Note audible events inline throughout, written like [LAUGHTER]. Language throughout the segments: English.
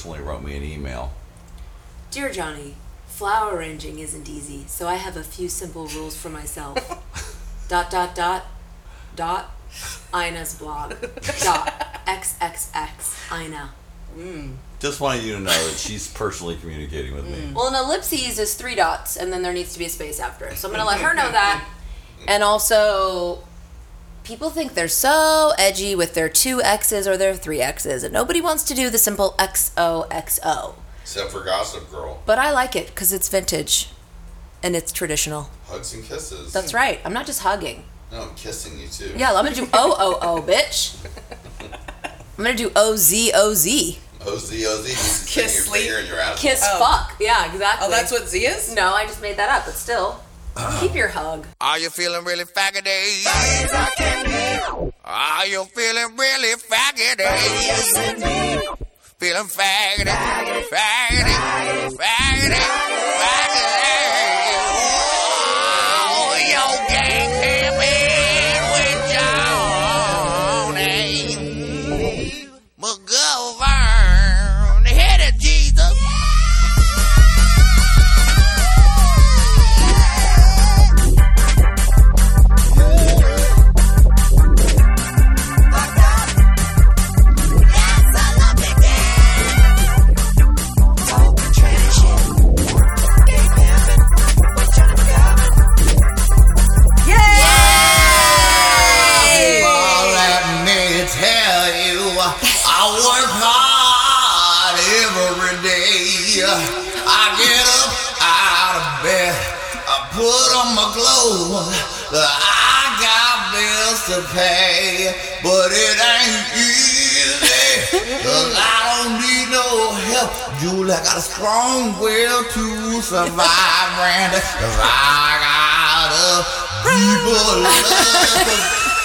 personally wrote me an email. Dear Johnny, flower arranging isn't easy, so I have a few simple rules for myself. [LAUGHS] dot dot dot dot Ina's blog dot xxx Ina. Mm. Just wanted you to know that she's personally communicating with me. Mm. Well, an ellipses is three dots, and then there needs to be a space after it. So I'm gonna let her know that. And also, people think they're so edgy with their two X's or their three X's, and nobody wants to do the simple XOXO. Except for Gossip Girl. But I like it because it's vintage, and it's traditional. Hugs and kisses. That's right. I'm not just hugging. No, I'm kissing you too. Yeah, I'm gonna do O O O, bitch. I'm gonna do O Z O Z. OZ, OZ, Kiss stick your sleep. finger in your ass. Kiss Oh. fuck. Yeah, exactly. Oh, that's what Z is? No, I just made that up, but still. Keep your hug. Are you feeling really faggoty? Are you feeling really faggoty? Feeling faggoty, faggoty, faggoty, faggoty. To pay, but it ain't easy. Cause [LAUGHS] I don't need no help. Julie, I got a strong will to survive, Randy. Cause I got a deeper love.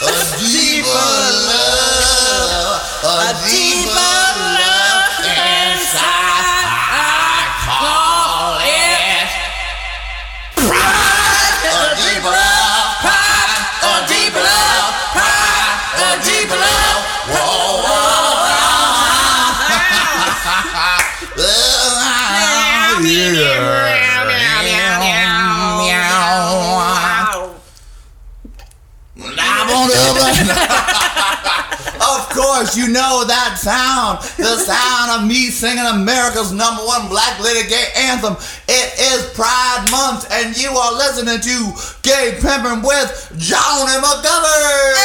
A deeper love, a deeper love inside. I call it [LAUGHS] pride. A deeper You know that sound. The [LAUGHS] sound of me singing America's number one black lady gay anthem. It is Pride Month, and you are listening to Gay Pimpin' with Johnny McGovern.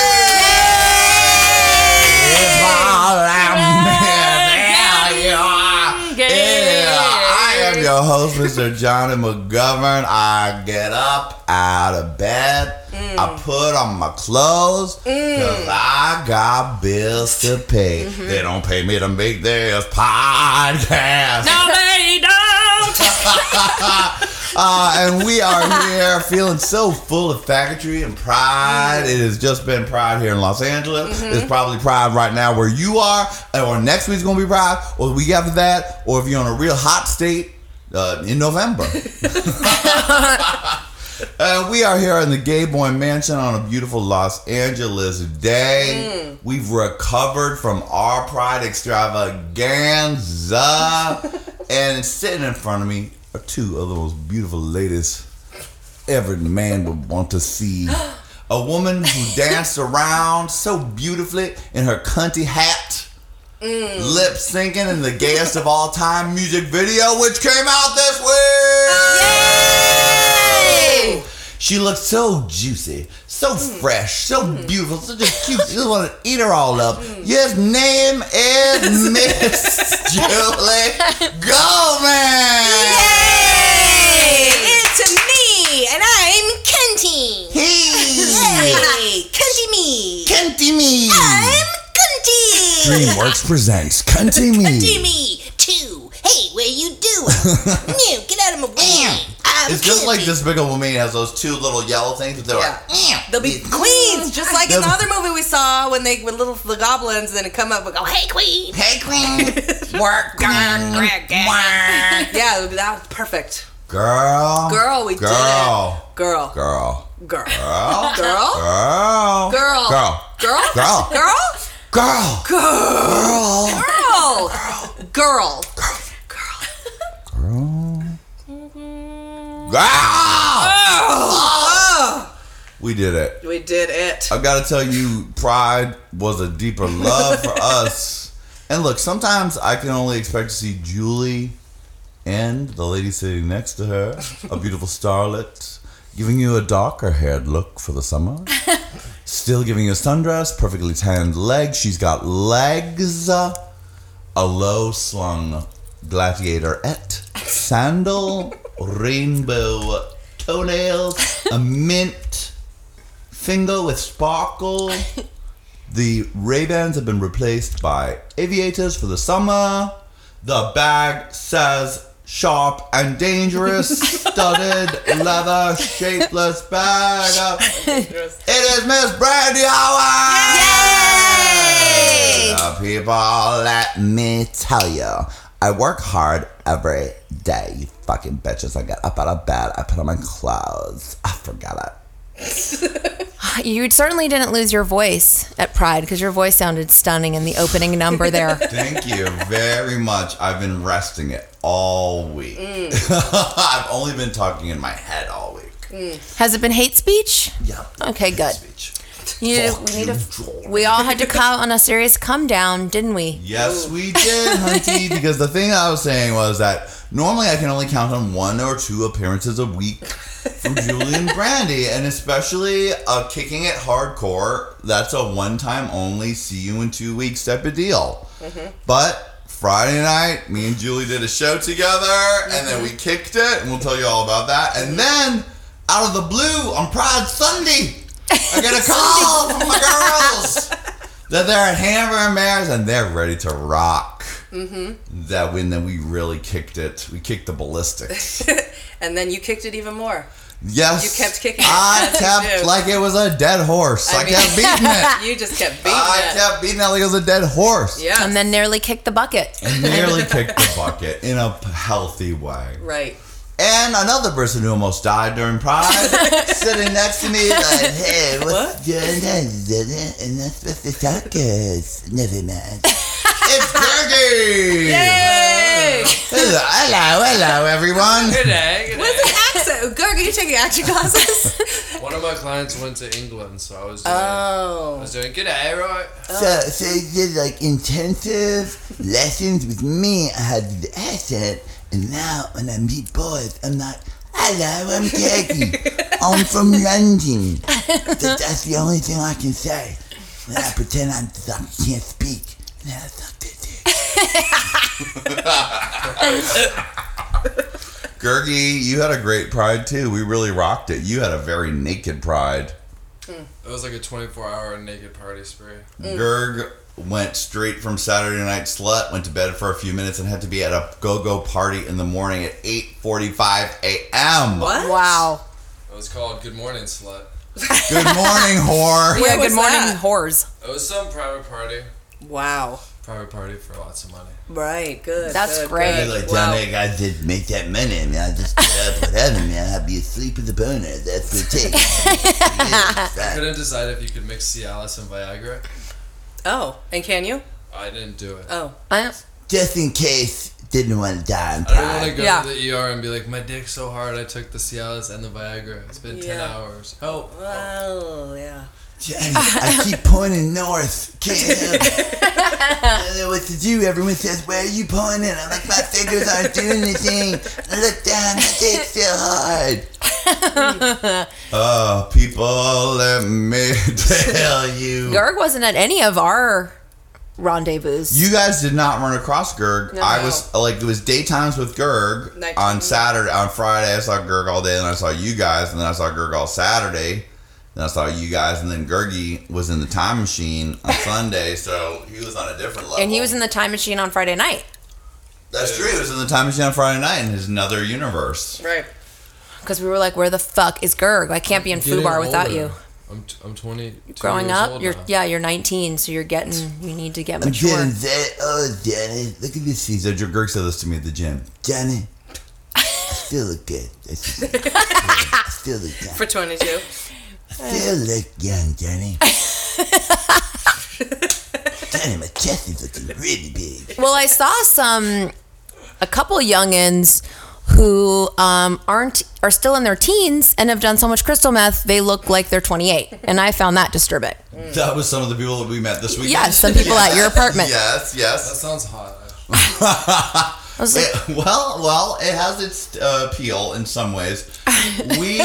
If Your host, Mr. Johnny McGovern. I get up out of bed. I mm. put on my clothes mm. because I got bills to pay. Mm-hmm. They don't pay me to make this podcast. No, they don't. [LAUGHS] Uh, and we are here feeling so full of faggotry and pride. Mm. It has just been pride here in Los Angeles. Mm-hmm. It's probably pride right now where you are, or next week's gonna be pride, or the week after that, or if you're in a real hot state uh, in November. [LAUGHS] [LAUGHS] Uh, we are here in the Gay Boy Mansion on a beautiful Los Angeles day. We've recovered from our Pride extravaganza. [LAUGHS] and sitting in front of me are two of the most beautiful ladies every man would want to see. [GASPS] A woman who danced around so beautifully in her cunty hat. Mm. Lip syncing in the gayest of all time music video, which came out this week. Yay! She looked so juicy, so mm. fresh, so mm. beautiful, such a cute. You just want to eat her all up. Yes, name is [LAUGHS] Miss Julie Goldman. Hey, it's me, and I'm Cunty. Hey, [LAUGHS] Hey, Cunty me. Cunty me. I'm Cunty. DreamWorks presents Cunty me. Cunty me too. Hey, where you doing? no, get out of my way. I'm It's just like Cunty. Despicable Me has those two little yellow things, but they're like, They'll be queens, just like in the other movie we saw when they with little the goblins, and then it come up and go, "Hey, queen." Hey, queen, work, queen, work. Yeah, that was perfect. Girl, Girl, we did girl, it. Girl, girl, girl, girl, girl, girl, Girl. girl, girl, girl, girl, girl, girl, girl, Girl. Ah! We did it. We did it. I gotta tell you, Pride was a deeper love for [LAUGHS] us. And look, sometimes I can only expect to see Julie and the lady sitting next to her, a beautiful starlet, giving you a darker haired look for the summer. [LAUGHS] Still giving you a sundress, perfectly tanned legs. She's got legs, a low slung gladiator et sandal, rainbow toenails, a mint finger with sparkle. The Ray-Bans have been replaced by aviators for the summer. The bag says sharp and dangerous, studded [LAUGHS] leather shapeless bag. It is Miss Brandy Howard! Uh, people, let me tell you, I work hard every day, you fucking bitches. I get up out of bed, I put on my clothes. I forget it. [LAUGHS] [SIGHS] You certainly didn't lose your voice at Pride because your voice sounded stunning in the opening number there. [LAUGHS] Thank you very much. I've been resting it all week. Mm. [LAUGHS] I've only been talking in my head all week. Mm. Has it been hate speech? Yeah. Okay, good. Speech. You, we, need you, to, we all had to come on a serious come down, didn't we? Yes, we did, Hunty. [LAUGHS] because the thing I was saying was that normally I can only count on one or two appearances a week from Julie and [LAUGHS] Brandy, and especially uh, kicking it hardcore. That's a one-time only, see you in two weeks type of deal. Mm-hmm. But Friday night, me and Julie did a show together, and then mm-hmm. we kicked it, and we'll tell you all about that. And mm-hmm. then, out of the blue, on Pride Sunday, I get a [LAUGHS] call from my girls that they're at Hanover and Mares and they're ready to rock. Mm-hmm. That when then we really kicked it. We kicked the ballistics. [LAUGHS] And then you kicked it even more. Yes, You kept kicking it. I [LAUGHS] kept do. like it was a dead horse. I, I mean- kept beating it. [LAUGHS] You just kept beating I it. I kept beating it like it was a dead horse. yeah. And then nearly kicked the bucket. And nearly kicked the bucket in a healthy way. right. And another person who almost died during Pride, [LAUGHS] sitting next to me, like, hey, [LAUGHS] what's going on? And that's supposed to talk us. Never mind. [LAUGHS] It's Greggy! Hey! Hello, hello, hello, everyone. Good day, good What's day. the accent? Greg, are you taking acting classes? One of my clients went to England, so I was doing, oh. I oh. was doing good day, right? Oh. So, so you did like intensive lessons with me. I had the accent, and now when I meet boys, I'm like, hello, I'm Keggy. I'm from London. That, that's the only thing I can say. When I pretend I'm, I can't speak. And then I suck their dick. Gergie, you had a great Pride too. We really rocked it. You had a very naked Pride. It was like a 24 hour naked party spree. Gerg went straight from Saturday Night Slut, went to bed for a few minutes, and had to be at a go-go party in the morning at 8:45 a.m. What? Wow. It was called Good Morning Slut. [LAUGHS] Good morning, whore. Yeah, good morning, that? whores. It was some private party. Wow. Private party for lots of money. Right. Good. That's good, great. good. Like, Wow. down there, guys, just make that money, man. I just get up, whatever, man. I'll be asleep with the boner. That's what it takes. [LAUGHS] I couldn't decide if you could mix Cialis and Viagra. Oh, and can you? I didn't do it. Oh. I, Just in case, didn't want to die in I didn't want pride. to go Yeah. to the ER and be like, my dick's so hard, I took the Cialis and the Viagra. It's been 10 Yeah. hours. Help. Oh, yeah. Johnny, I keep pointing north. Can't help it. I don't know what to do. Everyone says, Where are you pointing? I'm like, My fingers aren't doing anything. I look down, my dick's still hard. Oh, people, let me [LAUGHS] tell you. Gerg wasn't at any of our rendezvous. You guys did not run across Gerg. No. I was like, it was daytimes with Gerg Night on. Saturday. On Friday, I saw Gerg all day, and I saw you guys, and then I saw Gerg all Saturday. Then I saw you guys, and then Gergie was in the time machine on [LAUGHS] Sunday, so he was on a different level. and he was in the time machine on Friday night That's true. He was in the time machine on Friday night in his another universe. Right. because we were like, "Where the fuck is Gerg? I can't be in Getting Fubar without older. you." I'm, t- I'm 20. Growing years up, old you're now. yeah, you're 19, so you're getting you need to get I'm getting that. Oh, Danny, Look at this. He said, Gerg said this to me at the gym. Danny, I [LAUGHS] still look good. I [LAUGHS] still look young. For 22. Still look young, Johnny. Johnny, my chest is looking really big. Well, I saw some, a couple youngins who um, aren't are still in their teens and have done so much crystal meth they look like they're 28, and I found that disturbing. That was some of the people that we met this week Yes, some people at your [LAUGHS] apartment. Yes, yes That sounds hot. [LAUGHS] I was like, It- well, well, it has its uh, appeal in some ways. We [LAUGHS]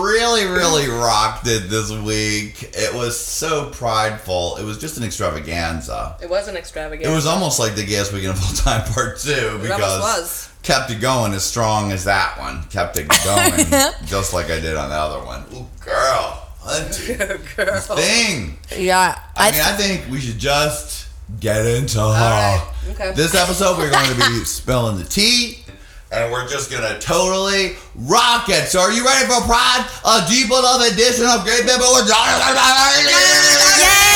really, really rocked it this week. It was so prideful. It was just an extravaganza. It was an extravaganza. It was almost like the gayest weekend of all time [LAUGHS] part two because was. kept it going as strong as that one. Kept it going just like I did on the other one. Ooh, girl, hunty, Girl. thing. yeah, I I, mean, I think we should just get into her. right, okay. This episode, we're going to be [LAUGHS] spilling the tea, and we're just going to totally rock it. So, are you ready for Pride? A deep love edition of Great People with if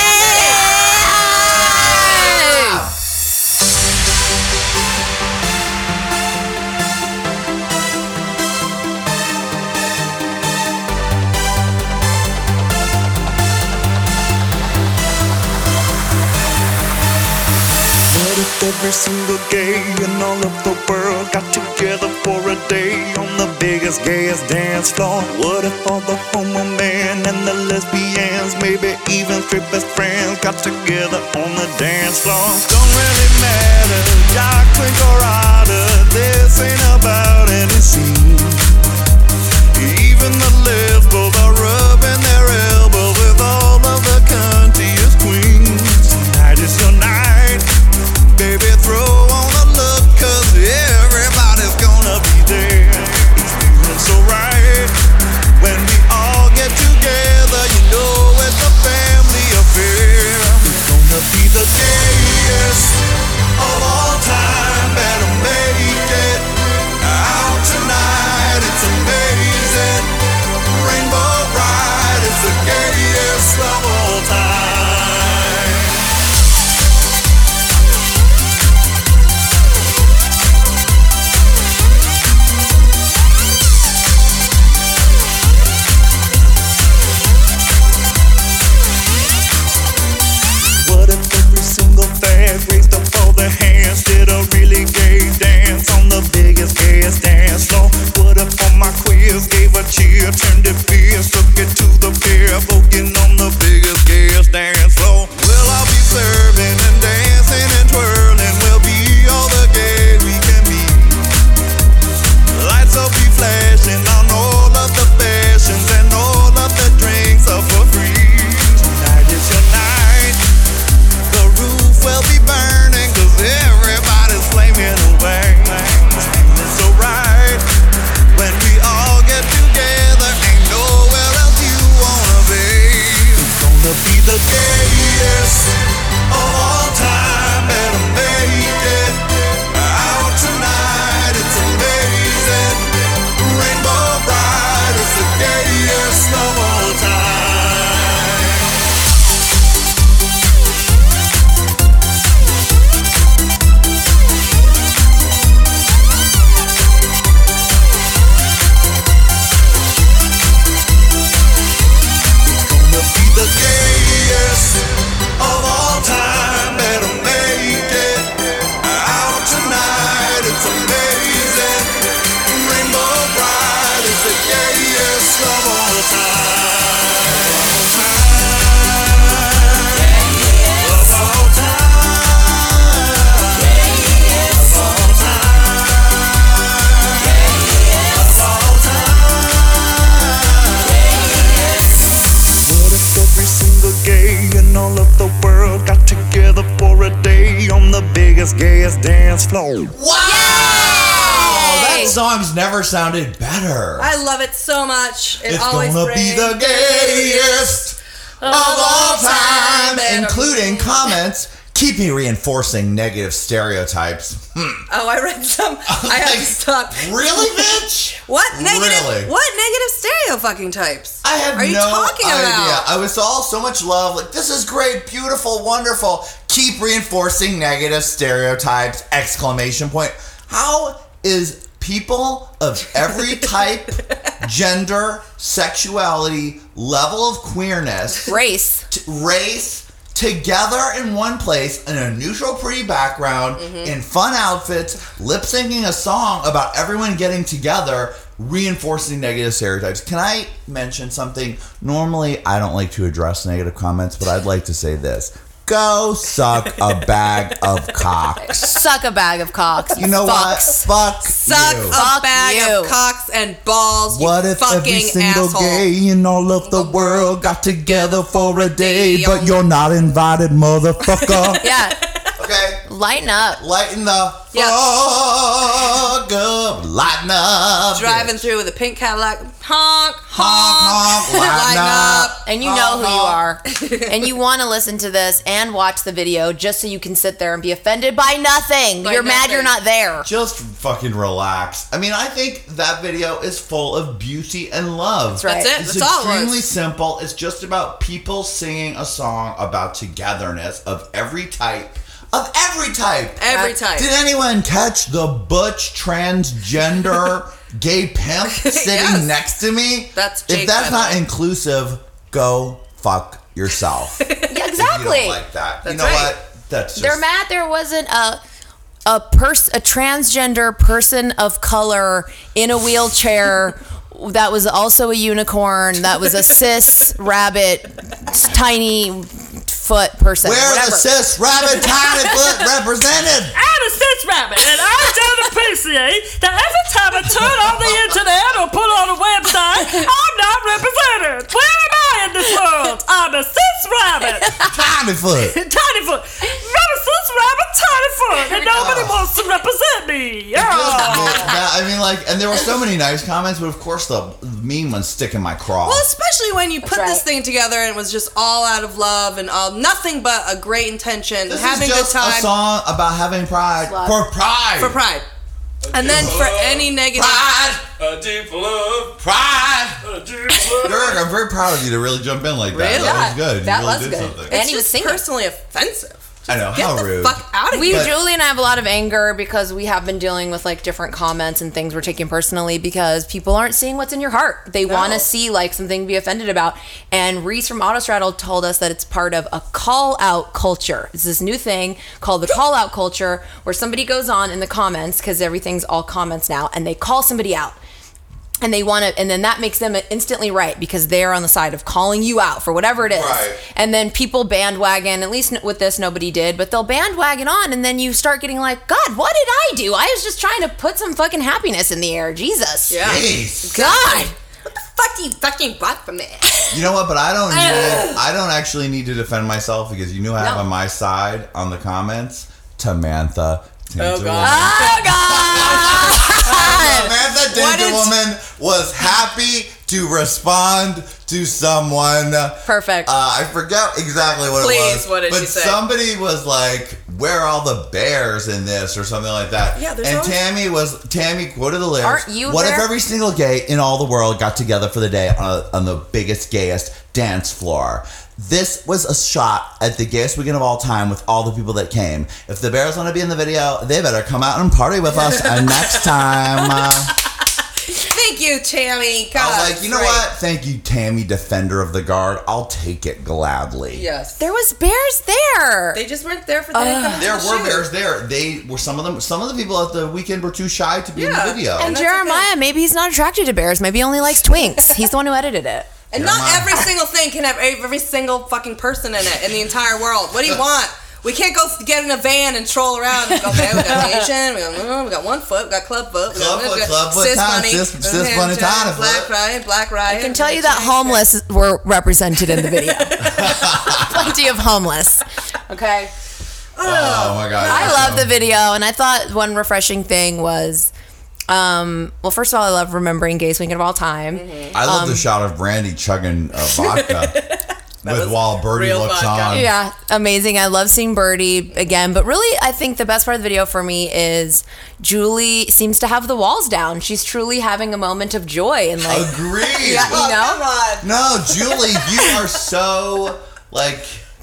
every single gay in all of the world got together for a day on the biggest, gayest dance floor? What if all the homo men and the lesbians, maybe even straight best friends, got together on the dance floor? Don't really matter, dark, twink, or otter. This ain't about any scene. Even the lesbos are rubbing dance floor? What if all my queers gave a cheer, turned it fierce, the gayest of all biggest, gayest dance floor? Wow! That song's never sounded better. I love it so much. It it's always gonna be the gayest of all time, and- including [LAUGHS] comments. Keep me reinforcing negative stereotypes. Hmm. Oh, I read some. [LAUGHS] I have to stop. Really, [LAUGHS] bitch? What negative? Really? What negative stereo fucking types? I have Are you no talking idea. about? I was all so much love. Like this is great, beautiful, wonderful. Keep reinforcing negative stereotypes! Exclamation point. How is people of every [LAUGHS] type, gender, sexuality, level of queerness, race. t- race, together in one place in a neutral, pretty background, mm-hmm. in fun outfits, lip syncing a song about everyone getting together, reinforcing negative stereotypes. Can I mention something? Normally, I don't like to address negative comments, but I'd like to say this. Go suck a bag of cocks. Suck a bag of cocks. You know Fucks. what? Fuck Suck you. a Fuck bag you. of cocks and balls. What you if fucking every single asshole. gay in all of the world got together for a day, but you're not invited, motherfucker? [LAUGHS] Yeah, okay, lighten up. lighten the Yeah. fuck up, lighten up. Driving bitch. through with a pink Cadillac. Honk, honk, honk, [LAUGHS] Lighten lighten up. up. And you know who you are. [LAUGHS] and you want to listen to this and watch the video just so you can sit there and be offended by nothing. By you're mad nothing. you're not there. Just fucking relax. I mean, I think that video is full of beauty and love. That's right. That's it. It's That's all it extremely was. simple. It's just about people singing a song about togetherness of every type. Of every type. Every type. Did anyone catch the butch transgender [LAUGHS] gay pimp sitting Yes. next to me? That's if that's by not way. inclusive, go fuck yourself. [LAUGHS] Yeah, If you exactly. don't like that. you That's know right. what? That's just They're mad there wasn't a a pers- a transgender person of color in a wheelchair that was also a unicorn that was a cis [LAUGHS] rabbit tiny foot person Where whatever. the cis rabbit [LAUGHS] tiny foot represented? I'm a cis rabbit, and I don't appreciate that every time I turn on the internet or put on a website, I'm not represented. Where am I in this world? I'm a cis rabbit, [LAUGHS] Tiny foot. [LAUGHS] tiny foot. I'm a cis rabbit, tiny foot, and nobody wants to represent me. Yeah. yeah, I mean, like, and there were so many nice comments, but of course the mean ones stick in my craw. Well, especially when you put right. this thing together and it was just all out of love and all nothing but a great intention, this having is a good just time a song about having pride Love. for pride. for pride. And then for any negative, Pride, A deep love. pride. A deep love. Derek, I'm very proud of you to really jump in like that. Really? That was good. You That really was did good. something. And it's he was just singing. personally offensive. I know Get how the rude. fuck out of we here. Julie and I have a lot of anger because we have been dealing with like different comments and things we're taking personally because people aren't seeing what's in your heart. They want to see like something to be offended about. And Reese from Autostraddle told us that it's part of a call out culture. It's this new thing called the call out culture where somebody goes on in the comments because everything's all comments now and they call somebody out and they want to and then that makes them instantly right because they're on the side of calling you out for whatever it is Right. and then people bandwagon at least with this nobody did but they'll bandwagon on and then you start getting like god what did i do i was just trying to put some fucking happiness in the air jesus Yeah. Jeez. god What the fuck do you fucking want from me? [LAUGHS] You know what? But I don't need. I don't actually need to defend myself because you know I have No. on my side on the comments. Tamantha. Tinta God. Oh god [LAUGHS] Samantha What Dinka is- Woman was happy to respond to someone. perfect Uh, I forget exactly what Please, it was. Please, what did but she say? somebody was like, "Where are all the bears in this?" or something like that. Yeah, there's and always- Tammy was Tammy quoted the lyrics. Aren't you a What if every single gay in all the world got together for the day on, a, on the biggest, gayest dance floor? This was a shot at the gayest weekend of all time with all the people that came. If the Bears want to be in the video, they better come out and party with us uh, next [LAUGHS] time. Uh, Thank you, Tammy. God, I was like, you know great. what? Thank you, Tammy, defender of the guard. I'll take it gladly. Yes. there was bears there They just weren't there for the There were bears there. They were some of them. Some of the people at the weekend were too shy to be in the video. and that's jeremiah maybe he's not attracted to bears maybe he only likes twinks he's the one who edited it And Jeremiah. not every single thing can have every single fucking person in it in the entire world. What do you want? We can't go get in a van and troll around. And go, okay, we got [LAUGHS] Asian, we got, we got one foot, we got club foot, we Club got, foot, we got club foot, cis tiny, bunny, cis- cis okay, bunny, tiny black foot. Ryan, black Ryan. I can tell you that homeless were represented in the [LAUGHS] video. Plenty of homeless. Okay. oh my god! I love the video, and I thought one refreshing thing was, um, well, first of all, I love remembering Gay Weekend of all time. I love Um, the shot of Brandy chugging uh, [LAUGHS] vodka with while Birdie looks vodka. on. Yeah, amazing. I love seeing Birdie again, but really, I think the best part of the video for me is Julie seems to have the walls down. She's truly having a moment of joy and like, Agreed. [LAUGHS] you know, Come on. No, Julie, you are so like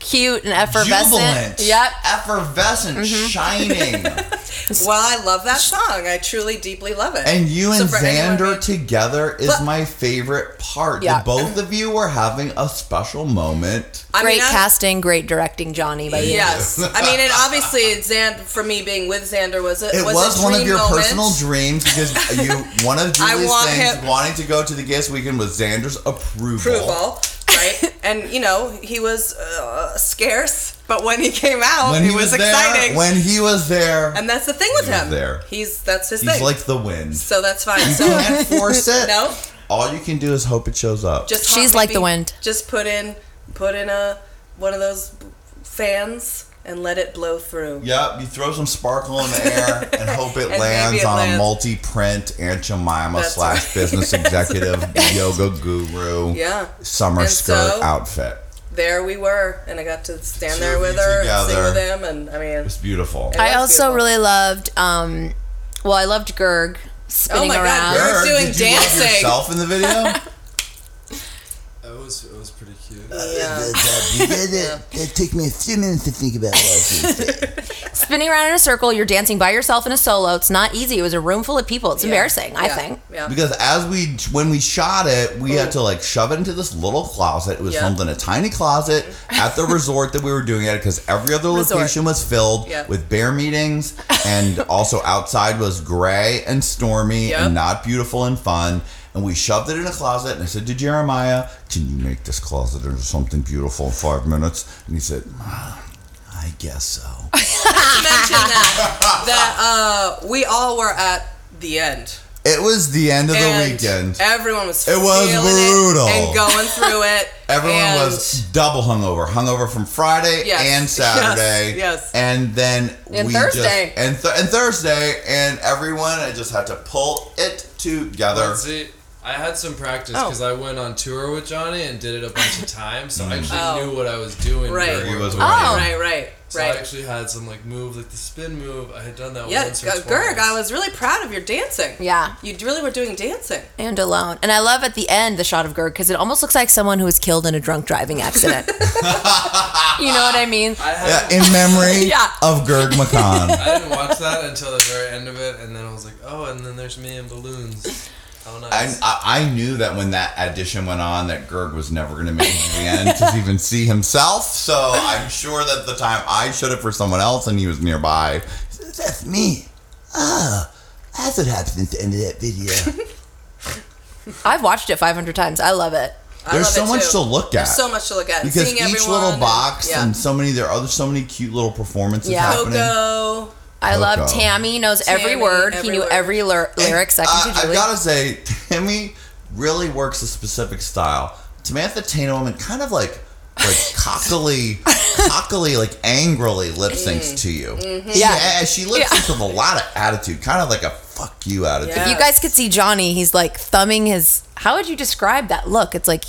cute and effervescent. jubilant. Yep. Effervescent, mm-hmm. shining. [LAUGHS] Well, I love that song. I truly, deeply love it. And you So and for anyone Xander who- together is But- my favorite part. Yeah. That both of you were having a special moment. I great mean, casting, great directing, Johnny. By you. Yes, I mean, and obviously, Xander for me being with Xander was a It was, was, a one of your moment. personal dreams because you one of [LAUGHS] I Julie's want things him- wanting to go to the Gayest Weekend was Xander's approval. approval, right? [LAUGHS] and you know, he was uh, scarce, but when he came out, When it he was, was, there, exciting. when he was there, and that's the thing with He was him. there. He's that's his he's thing. like the wind. so that's fine. You So can't force [LAUGHS] it. no, All you can do is hope it shows up. just She's hot like the wind. Just put in put in a one of those fans and let it blow through. Yep, you throw some sparkle in the air and [LAUGHS] hope it And lands it on a multi-print Aunt Jemima That's slash right. business [LAUGHS] executive yoga guru Yeah. summer And skirt so- outfit. There we were, and I got to stand Two there with you her and sing together. with him, and I mean, It's beautiful. It I was also beautiful. really loved. um Well, I loved Gerg spinning Oh my God, around. Gerg. Gerg, doing did you dancing. love yourself in the video? [LAUGHS] It was it was pretty cute. Yeah. It took me a few minutes to think about what I was going [LAUGHS] spinning around in a circle. You're dancing by yourself in a solo. It's not easy. It was a room full of people. It's embarrassing. I think. Yeah. Because as we when we shot it, we had to like shove it into this little closet. It was Yeah. filmed in a tiny closet [LAUGHS] at the resort that we were doing it because every other Resort. location was filled Yeah. with bear meetings, and [LAUGHS] also outside was gray and stormy Yep. and not beautiful and fun. And we shoved it in a closet, and I said to Jeremiah, "Can you make this closet into something beautiful in five minutes?" And he said, "Ah, "I guess so." [LAUGHS] mention that that uh, we all were at the end. It was the end of the weekend. Everyone was It was brutal. it and going through it. [LAUGHS] Everyone was double hungover, hungover from Friday Yes. and Saturday, Yes, yes. and then And we Thursday. just, and, th- and Thursday, and everyone I just had to pull it together. But see, I had some practice Oh. because I went on tour with Johnny and did it a bunch of [LAUGHS] times, so I actually Oh. knew what I was doing. Right. during He was the winning. wedding. Oh. right, right, So I actually had some like move, like the spin move. I had done that Yeah, once or uh, twice. Gerg, I was really proud of your dancing. Yeah. You really were doing dancing. And alone. And I love at the end the shot of Gerg because it almost looks like someone who was killed in a drunk driving accident. [LAUGHS] [LAUGHS] you know what I mean? I Yeah, hadn't, in memory Yeah. of Gerg McCon. I didn't watch that until the very end of it, and then I was like, oh, and then there's me in balloons. How I, nice. I, I knew that when that audition went on, that Gerg was never going to make it to the end to [LAUGHS] even see himself. So I'm sure that the time I showed it for someone else and he was nearby, That's me. Ah, that's what happens at the end of that video. [LAUGHS] I've watched it 500 times. I love it. I there's so much too. to look at. There's so much to look at. because Seeing each everyone little and- box yeah. and so many there are so many cute little performances Yeah. happening. Coco. I love Coco. Tammy knows every word. every he knew word. every lyr- lyric second I, to I've got to say, Tammy really works a specific style. Samantha Tatum kind of like like [LAUGHS] cockily, cockily, like angrily lip syncs to you. Mm-hmm. Yeah. she, she lip syncs with a lot of attitude, kind of like a fuck you attitude. Yeah. If you guys could see Johnny, he's like thumbing his. How would you describe that look? It's like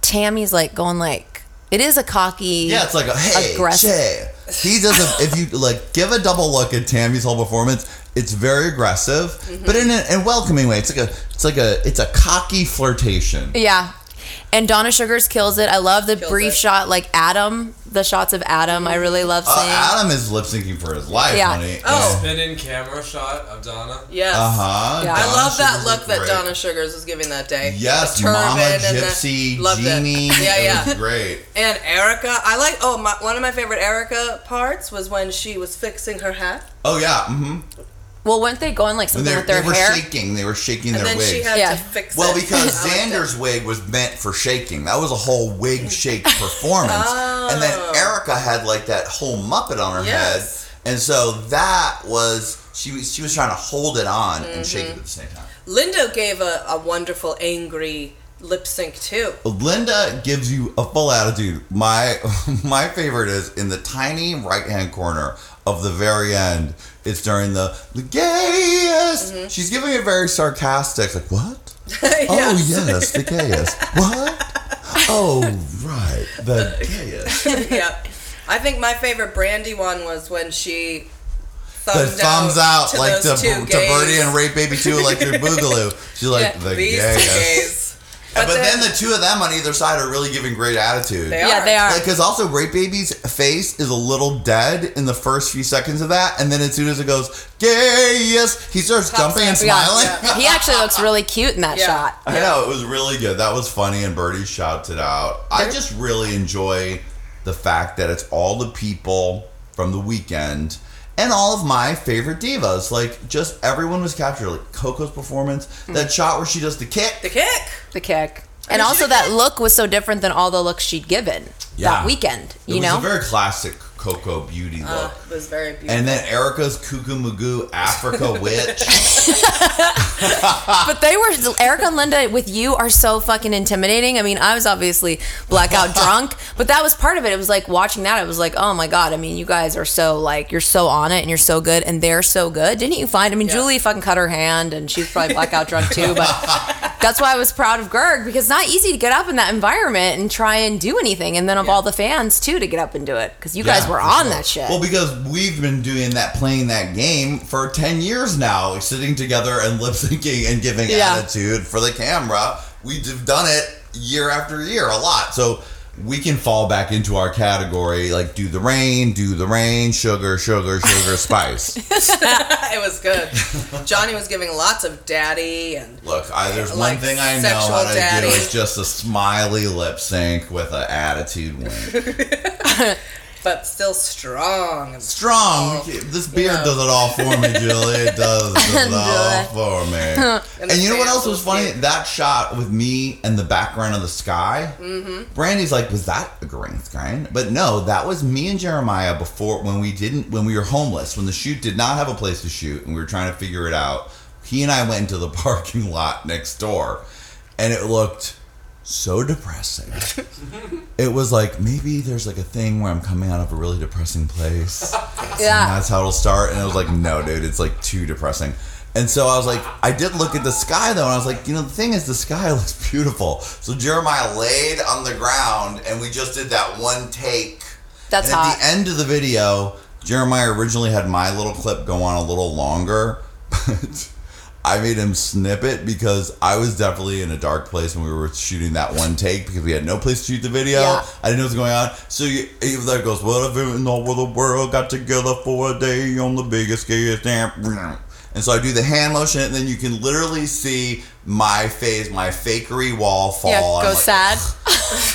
Tammy's like going like. It is a cocky. Yeah, it's like a hey, Aggressive. Che. He does a, if you like give a double look at Tammy's whole performance, it's very aggressive, Mm-hmm. but in a in welcoming way. It's like a it's like a it's a cocky flirtation. Yeah. And Donna Sugars kills it. I love the Kills brief it. shot, like Adam, the shots of Adam. I really love Uh. Adam is lip syncing for his life, Yeah. honey. Oh. Spin in camera shot of Donna. Yes. Uh huh. Yeah. I love that look that Donna Sugars was giving that day. Yes, The turban Mama and the- Gypsy, loved it. Genie. Yeah, it yeah. was great. And Erica, I like. Oh, my, one of my favorite Erica parts was when she was fixing her hat, Oh yeah. Mm-hmm. Well, weren't they going like When something they, with their they were hair? shaking, they were shaking and their then wigs. she had Yeah. to fix well, it. because [LAUGHS] I liked it. Xander's wig was meant for shaking. That was a whole wig [LAUGHS] shake performance. oh. And then Oh. Erica had like that whole Muppet on her Yes. head. And so that was she was she was trying to hold it on and shake Mm-hmm. it at the same time. Linda gave a, a wonderful angry lip sync too. Linda gives you a full attitude. My [LAUGHS] my favorite is in the tiny right hand corner of the very end. It's during the the gayest. Mm-hmm. She's giving it very sarcastic, like what? [LAUGHS] Yes. Oh yes, the gayest. [LAUGHS] what? Oh right, the gayest. yeah. I think my favorite Brandy one was when she The thumbs out, to like to, to. Birdie and Rape Baby 2 Electric Boogaloo. She's like Yeah, the gayest. Gays. But, But then, then- the two of them on either side are really giving great attitude. They Yeah, are. they are. Because also, Grape Baby's face is a little dead in the first few seconds of that, and then as soon as it goes, gay, yes, he starts jumping and up, yeah, smiling. yeah. He actually looks really cute in that Yeah. shot. I know it was really good. That was funny, and Birdie shouted out. I just really enjoy the fact that it's all the people from the weekend and all of my favorite divas. Like, just everyone was captured. Like Coco's performance, mm. that shot where she does the kick. The kick. The kick. And mean, also she- that look was so different than all the looks she'd given Yeah. that weekend. It You was know? a very classic Coco beauty look. Uh, it was very beautiful. and then Erica's Cuckoo Magoo Africa [LAUGHS] Witch. but they were Erica and Linda with you are so fucking intimidating. I mean, I was obviously blackout [LAUGHS] drunk, but that was part of it. It was like watching that. I was like, oh my god. I mean, you guys are so like you're so on it and you're so good and they're so good. Didn't you find? I mean, Yeah. Julie fucking cut her hand and she's probably blackout drunk too. But [LAUGHS] that's why I was proud of Gerg because it's not easy to get up in that environment and try and do anything, and then of all the fans too to get up and do it because you guys Yeah, were on that shit. Well, because we've been doing that, playing that game for 10 years now, sitting together and [LAUGHS] lip syncing and giving Yeah. attitude for the camera. We've done it year after year a lot. So we can fall back into our category like do the rain, do the rain, sugar, sugar, sugar, [LAUGHS] spice. [LAUGHS] it was good. Johnny was giving lots of daddy and Look, I, there's one thing I know how to daddy. do. is just a smiley lip sync with an attitude wink. But still strong and strong. This beard Yeah. does it all for me, Julie. It [LAUGHS] does, it does it all for me. [LAUGHS] And and you know what else was was funny? cute. That shot with me and the background of the sky. Mm-hmm. Brandy's like, was that a green screen? But no, that was me and Jeremiah before when we didn't when we were homeless when the shoot did not have a place to shoot and we were trying to figure it out. He and I went into the [LAUGHS] parking lot next door, and it looked so depressing. [LAUGHS] it was like maybe there's like a thing where I'm coming out of a really depressing place. [LAUGHS] And yeah. that's how it'll start. And it was like, no, dude, it's like too depressing. And so I was like, I did look at the sky though, and I was like, you know, the thing is, the sky [LAUGHS] looks beautiful. So Jeremiah laid on the ground, and we just did that one take. That's and hot. at the end of the video, Jeremiah originally had my little clip go on a little longer, but I made him snip it because I was definitely in a dark place when we were shooting that one take because we had no place to shoot the video. Yeah. I didn't know what was going on. So you, he was there goes, What if in all the world got together for a day on the biggest, gayest damn. And so I do the hand motion, and then you can literally see my face, my fakery wall fall. Yeah, go like, sad. [LAUGHS]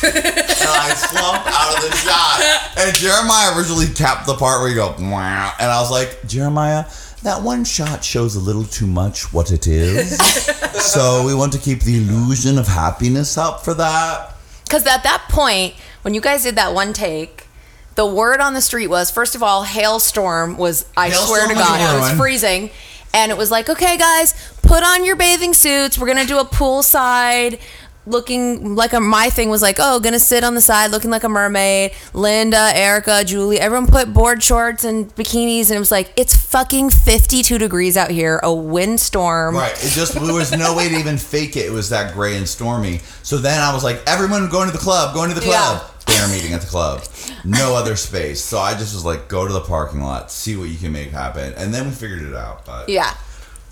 and I slumped out of the shot. And Jeremiah originally tapped the part where you go, and I was like, Jeremiah, that one shot shows a little too much what it is. [LAUGHS] so we want to keep the illusion of happiness up for that. Because at that point, when you guys did that one take, the word on the street was first of all, hailstorm was, I swear to God, it was freezing. And it was like, okay, guys, put on your bathing suits. We're going to do a poolside looking like a my thing was like oh gonna sit on the side looking like a mermaid linda erica julie everyone put board shorts and bikinis and it was like it's fucking 52 degrees out here a windstorm Right. It just there was no way to even fake it. It was that gray and stormy. So then I was like, everyone going to the club, going to the club. They're meeting at the club. No other space. So I just was like, go to the parking lot, see what you can make happen. And then we figured it out. But yeah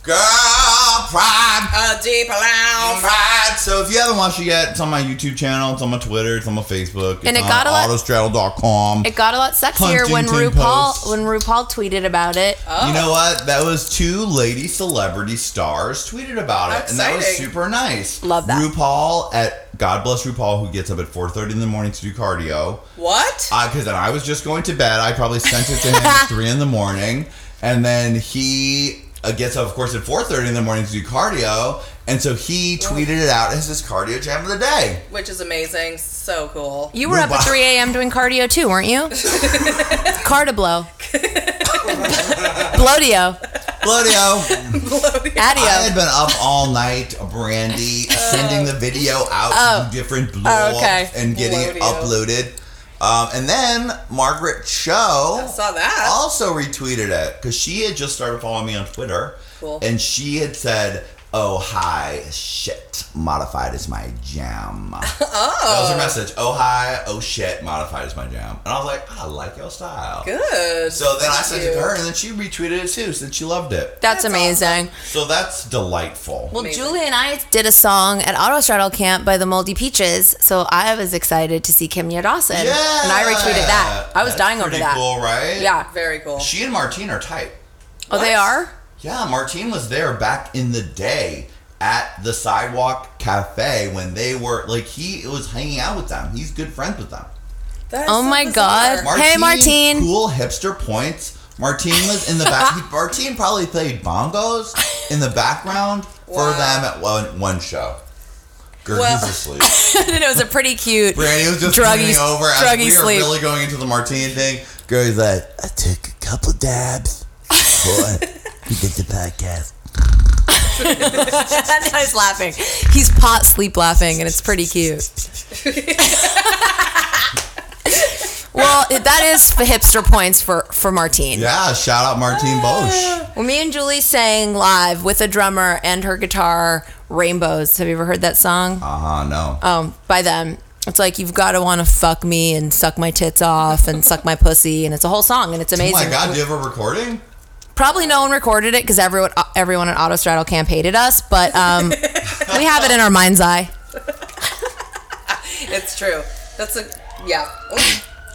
Girl Pride. a deep lounge. Pride. So if you haven't watched it yet, it's on my YouTube channel, it's on my Twitter, it's on my Facebook, it's And it on got a lot- autostraddle.com. it got a lot sexier when RuPaul Post. when RuPaul tweeted about it. You know what? That was two lady celebrity stars tweeted about it, and that was Exciting. super nice. Love that. RuPaul at God bless RuPaul, who gets up at 4:30 in the morning to do cardio. What? Uh, because then I was just going to bed. I probably sent it to him at [LAUGHS] three in the morning, and then he uh, gets up, of course, at 4:30 in the morning to do cardio, and so he tweeted it out as his cardio jam of the day. Which is amazing. So cool. You were up at 3 a.m. doing cardio too, weren't you? [LAUGHS] Cardio blow. Blodio. Blodio. I had been up all night, Brandy, sending the video out to different blow Oh, okay. and getting it uploaded. Um, and then Margaret Cho I saw that. also retweeted it because she had just started following me on Twitter. Cool. And she had said, Oh hi, shit, modified is my jam. Oh. [LAUGHS] That was her oh. message. Oh hi, oh shit, modified is my jam. And I was like, I like your style. Good. So then I sent you. it to her, and then she retweeted it too, since she loved it. That's, That's amazing. So that's delightful. Well, Amazing. Julie and I did a song at Autostraddle Camp by the Moldy Peaches, so I was excited to see Kimya Dawson. yeah, And I retweeted that. I was That's dying over pretty that. Cool, right? Yeah. Very cool. She and Martine are tight. Oh, they are? Yeah, Martine was there back in the day at the Sidewalk Cafe when they were like he was hanging out with them. He's good friends with them. That's Oh so my bizarre. God. Hey, Martine. Cool hipster points. Martine was in the back. [LAUGHS] he- Martine probably played bongos in the background for them at one, one show. Gertie's Well- asleep. [LAUGHS] it was a pretty cute. Brandy was just druggy, over as druggy we were sleep. really going into the Martine thing. Gertie's like, I took a couple dabs [LAUGHS] before we did the podcast. and I was laughing. He's pot sleep laughing, and it's pretty cute. [LAUGHS] well, that is for hipster points for for Martine. Yeah, shout out Martine Bosch. Well, me and Julie sang live with a drummer and her guitar, Rainbows. Have you ever heard that song? Uh huh, no. Um, by them. It's like you've got to want to fuck me and suck my tits off and suck my pussy, and it's a whole song, and it's amazing. Oh amazing. my god, do you have a recording? Probably no one recorded it because everyone everyone at Autostraddle Camp hated us, but um, [LAUGHS] we have it in our mind's eye. [LAUGHS] It's true. That's a yeah.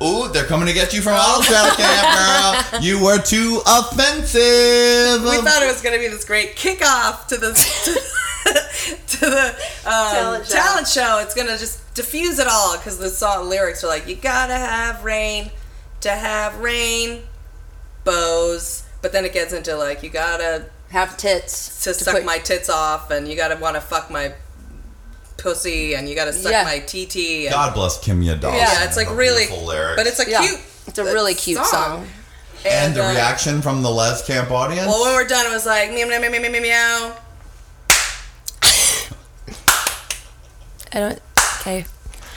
Ooh, they're coming to get you from Autostraddle Camp, girl. You were too offensive. We thought it was going to be this great kickoff to the [LAUGHS] to, the um, Talent talent, show. show. It's going to just diffuse it all because the song lyrics are like, "You gotta have rain to have rain, bows." But then it gets into like, "You gotta Have tits to, suck put- my tits off, and you gotta want to fuck my pussy, and you gotta suck Yeah. my TT." And, God bless Kimya Dawson. yeah, it's like really, but it's a Yeah. cute. It's a really cute song. and the uh, reaction from the Les Camp audience. Well, when we're done, it was like meow meow meow meow meow meow. I don't. Okay.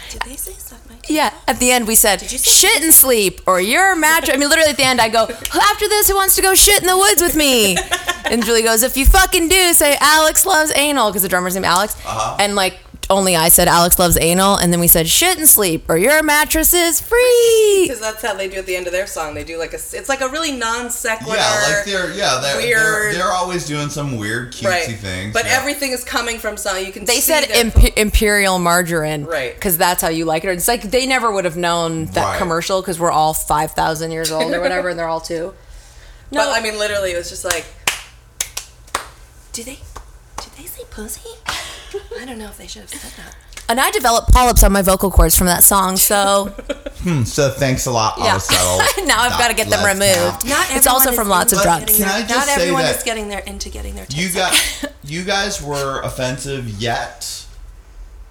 Did they say suck my? Yeah. At the end, we said shit and sleep, or your mattress. I mean, literally at the end, I go after this, who wants to go shit in the woods with me? and Julie goes, if you fucking do, say Alex loves anal because the drummer's name Alex, Uh-huh. and like only I said Alex loves anal, and then we said shit and sleep, or your mattress is free. Because that's how they do at the end of their song. They do like a. It's like a really non sequitur. yeah, like they're yeah they're, they're they're always doing some weird cutesy right. things. But yeah. everything is coming from song. You can. They see said their- imp- imperial margarine, Right. Because that's how you like it. It's like they never would have known that Right. commercial because we're all five thousand years old or whatever, and they're all two. [LAUGHS] But I mean, literally, it was just like. Do they? Did they say pussy? I don't know if they should have said that. And I developed polyps on my vocal cords from that song, so Hmm, so thanks a lot, yeah. Autostraddle. [LAUGHS] now I've got to get them Let's removed. Not It's also everyone from is lots of into drugs. getting Can I their- just Not say everyone that is getting their into getting their. You tits got [LAUGHS] you guys were offensive yet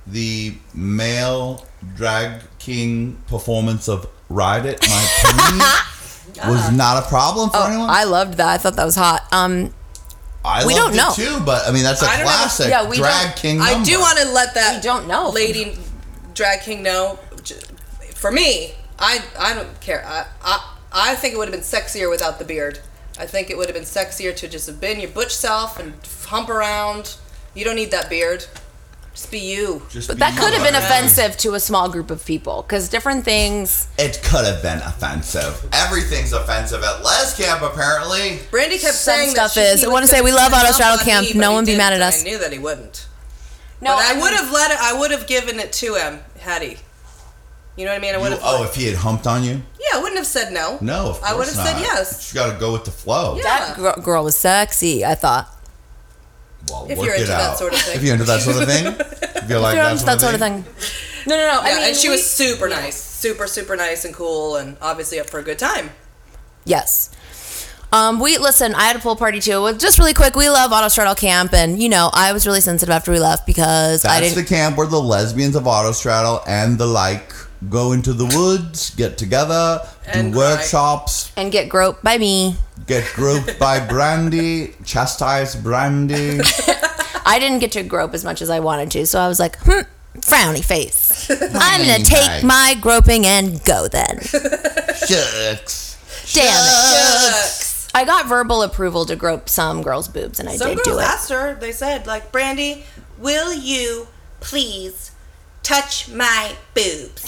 the male drag king performance of Ride It My Pony [LAUGHS] was not a problem for anyone. Oh, I loved that. I thought that was hot. Um, I we don't it too, but I mean that's a I don't know. classic Yeah, we drag don't- king I number. do want to let that We don't know. lady drag king know. For me, I I don't care. I I, I think it would have been sexier without the beard. I think it would have been sexier to just have been your butch self and hump around. You don't need that beard. Just be you. Just but be that could have been you. offensive to a small group of people because different things. It could have been offensive. Everything's offensive at Les Camp, apparently. Brandy kept Some saying stuff that she, is. I wanna say we love his Autostraddle Camp. me, No one be mad at us. I knew that he wouldn't. No, but I, I would have let it. I would have given it to him had he. You know what I mean? I would You- have. oh, if he had humped on you? yeah, I wouldn't have said no. No, of course I would have said not. yes. You got to go with the flow. Yeah. That gr- girl was sexy. I thought. Well, If work you're it into that out. sort of thing. If you're into that sort of thing, [LAUGHS] if you're like If you're that, into that sort of thing. No, no, no. I Yeah, mean, and she we- was super nice, super super nice and cool, and obviously up for a good time. Yes. Um, we listen. I had a pool party too. Just really quick, we love Autostraddle Camp, and you know, I was really sensitive after we left because I That's didn't. the camp where the lesbians of Autostraddle and the like go into the woods, get together, And do cry. workshops, and get groped by me. get groped by Brandy, [LAUGHS] chastise Brandy. [LAUGHS] I didn't get to grope as much as I wanted to, so I was like, hmm, frowny face. I'm gonna take my groping and go then. Shucks. Damn it. Shucks. I got verbal approval to grope some girls' boobs, and I Some did girls do it. asked her. They said, like, Brandy, will you please touch my boobs?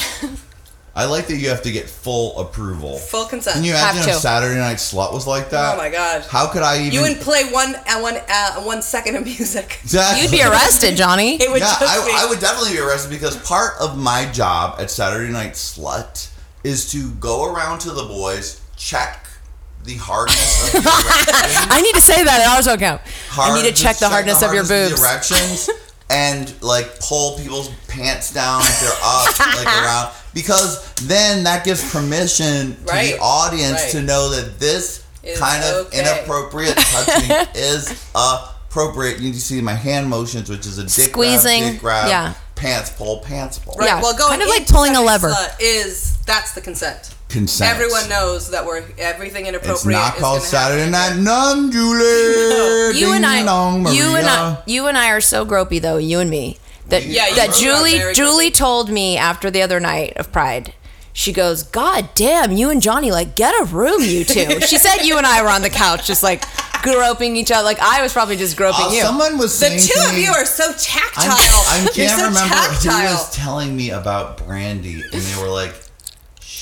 I like that you have to get full approval. Full consent. Can you Have imagine if to. Saturday Night Slut was like that? Oh my god. How could I even? You would play one uh, one uh, one second of music. [LAUGHS] Exactly. You'd be arrested, Johnny. [LAUGHS] It would yeah, just be. I, I would definitely be arrested because part of my job at Saturday Night Slut is to go around to the boys, check the hardness of [LAUGHS] the erections. I need to say that at auto count. I need to hard- check the hardness of your boobs. the erections, and like pull people's pants down if they're up, [LAUGHS] like around, because then that gives permission to Right, the audience right. to know that this Is kind of okay. inappropriate touching [LAUGHS] is appropriate. You need to see my hand motions, which is a dick Squeezing, grab, dick grab, yeah. pants pull, pants pull. Right. Yeah, Well, going kind of like pulling a lever. Is that's the consent? Consent. Everyone knows that we're everything inappropriate. It's not is called Saturday happen. Night None, Julie. [LAUGHS] You and Ding dong, I, you and I, you and I are so gropey though. You and me. That Yeah, that Julie Julie told me after the other night of Pride. She goes, God damn, you and Johnny, like, get a room, you two. [LAUGHS] she said you and I were on the couch, just like groping each other. Like, I was probably just groping Uh, you. Someone was The two to of me, you are so tactile. I, I [LAUGHS] You're can't so remember who tactile. was telling me about Brandy, and they were like,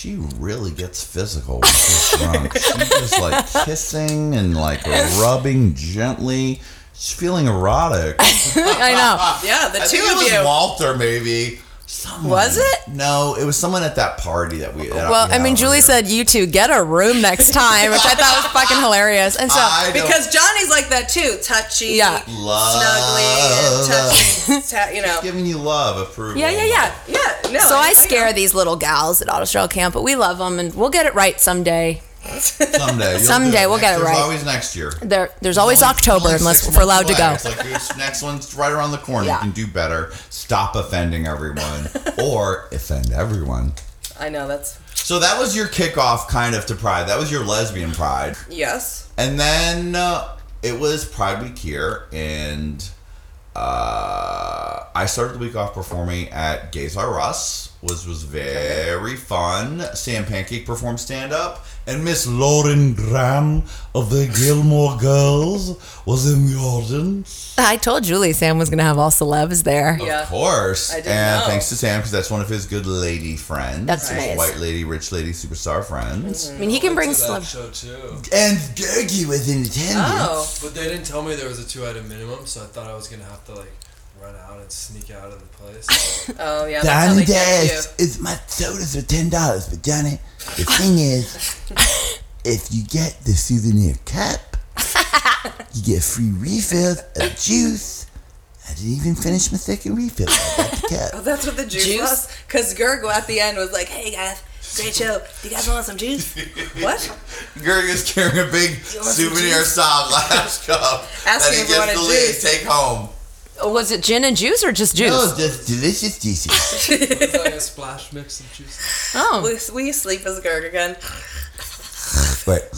"She really gets physical when she's drunk. She's just like kissing and like rubbing gently. She's feeling erotic." [LAUGHS] I know. Yeah, the I two think it of was you. Walter, maybe. Someone. Was it? No, it was someone at that party that we. that Well, we I mean, Julie here. said you two get a room next time, which I thought was fucking hilarious. And so, I Because Johnny's like that too, touchy, Yeah. Love. snuggly, and touchy, [LAUGHS] ta- you know. giving you love, approval. yeah, yeah, yeah. Yeah, no. So I know. scare these little gals at Autostraddle Camp, but we love them, and we'll get it right someday. [LAUGHS] Someday. Someday, we'll get Next- it there's right. Always next year. There, there's always October unless we're allowed to go. It's like this next one's right around the corner. Yeah. You can do better. Stop offending everyone, or [LAUGHS] offend everyone. I know that's So that was your kickoff, kind of to Pride. That was your lesbian Pride, yes. and then uh, it was Pride Week here, and uh, I started the week off performing at Gays R Us, which was very fun. Sam Pancake performed stand up, and Miss Lauren Graham of the Gilmore Girls was in the audience. I told Julie Sam was gonna have all celebs there. Yeah. Of course. I didn't and know. thanks to Sam, because that's one of his good lady friends. That's His nice. White lady, rich lady, superstar friends. I mean, he can bring to celebs. show too. And Gergie was in attendance. Oh, But they didn't tell me there was a two item minimum, so I thought I was gonna have to like run out and sneak out of the place. [LAUGHS] oh yeah. That's how they get you. is my sodas are ten dollars, but Johnny, the thing is, [LAUGHS] if you get the souvenir cup, you get free refills of juice. I didn't even finish my second refill. I got the Oh, that's what the juice, Juice? was. Because Gergo at the end was like, "Hey guys, great show. Do you guys want some juice?" [LAUGHS] what? Gergie is carrying a big souvenir style glass cup that Asking he if gets to leave, take home. Was it gin and juice or just juice? Oh, just delicious juices. [LAUGHS] it's like a splash mix of juice. oh, Will, will you sleep as Gerg again? But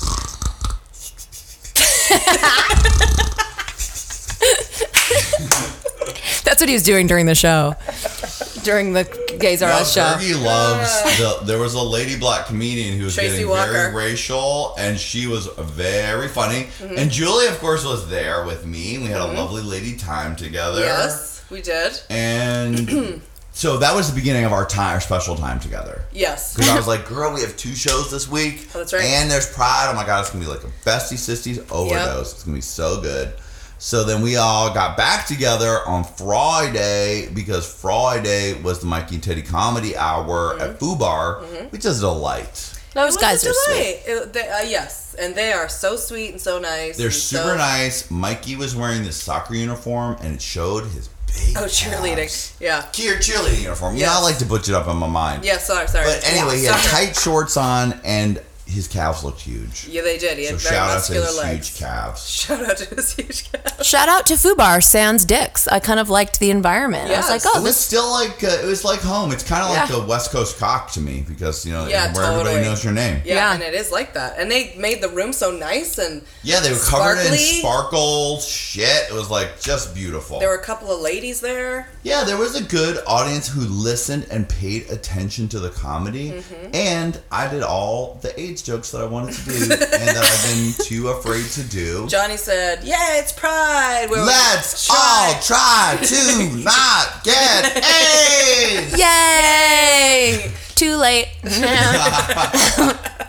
[LAUGHS] that's what he was doing during the show, during the Gays R No, Us show. Gergie loves the. There was a lady black comedian who was Tracy getting Walker. very racial, and she was very funny. Mm-hmm. And Julie, of course, was there with me. We had a lovely lady time together. Yes, we did. And [CLEARS THROAT] so that was the beginning of our time, our special time together. Yes. Because I was [LAUGHS] like, girl, we have two shows this week. Oh, that's right. And there's Pride. Oh my God, it's going to be like a bestie sisters overdose. It's going to be so good. So then we all got back together on Friday because Friday was the Mikey and Teddy Comedy Hour Mm-hmm. at Fubar, which is a delight. Those It guys a are sweet. It- they- uh, yes, and they are so sweet and so nice. They're super so- nice. Mikey was wearing this soccer uniform and it showed his big Oh, cheerleading. calves. Yeah. Cheer cheerleading uniform. You know, I like to butch it up in my mind. Yeah. Sorry. Sorry. But anyway, he had sorry. tight shorts on and his calves looked huge. Yeah, they did. He So had very shout out to muscular his legs. huge calves. [LAUGHS] Shout out to his huge calves. Shout out to Fubar Sans Dicks. I kind of liked the environment. I was Yes. like, It oh, was this. still like uh, it was like home. It's kind of like Yeah. the West Coast cock to me because you know Yeah, where everybody knows your name. Yeah, Yeah. and it is like that. And they made the room so nice, and Yeah, they were covered in Sparkly. sparkle shit. It was like just beautiful. there were a couple of ladies there. yeah, there was a good audience who listened and paid attention to the comedy, Mm-hmm. and I did all the age AIDS jokes that I wanted to do and that I've been [LAUGHS] too afraid to do. Johnny said, "Yeah, it's Pride." We're Let's try- all try to [LAUGHS] not get AIDS. Yay! Too late. [LAUGHS]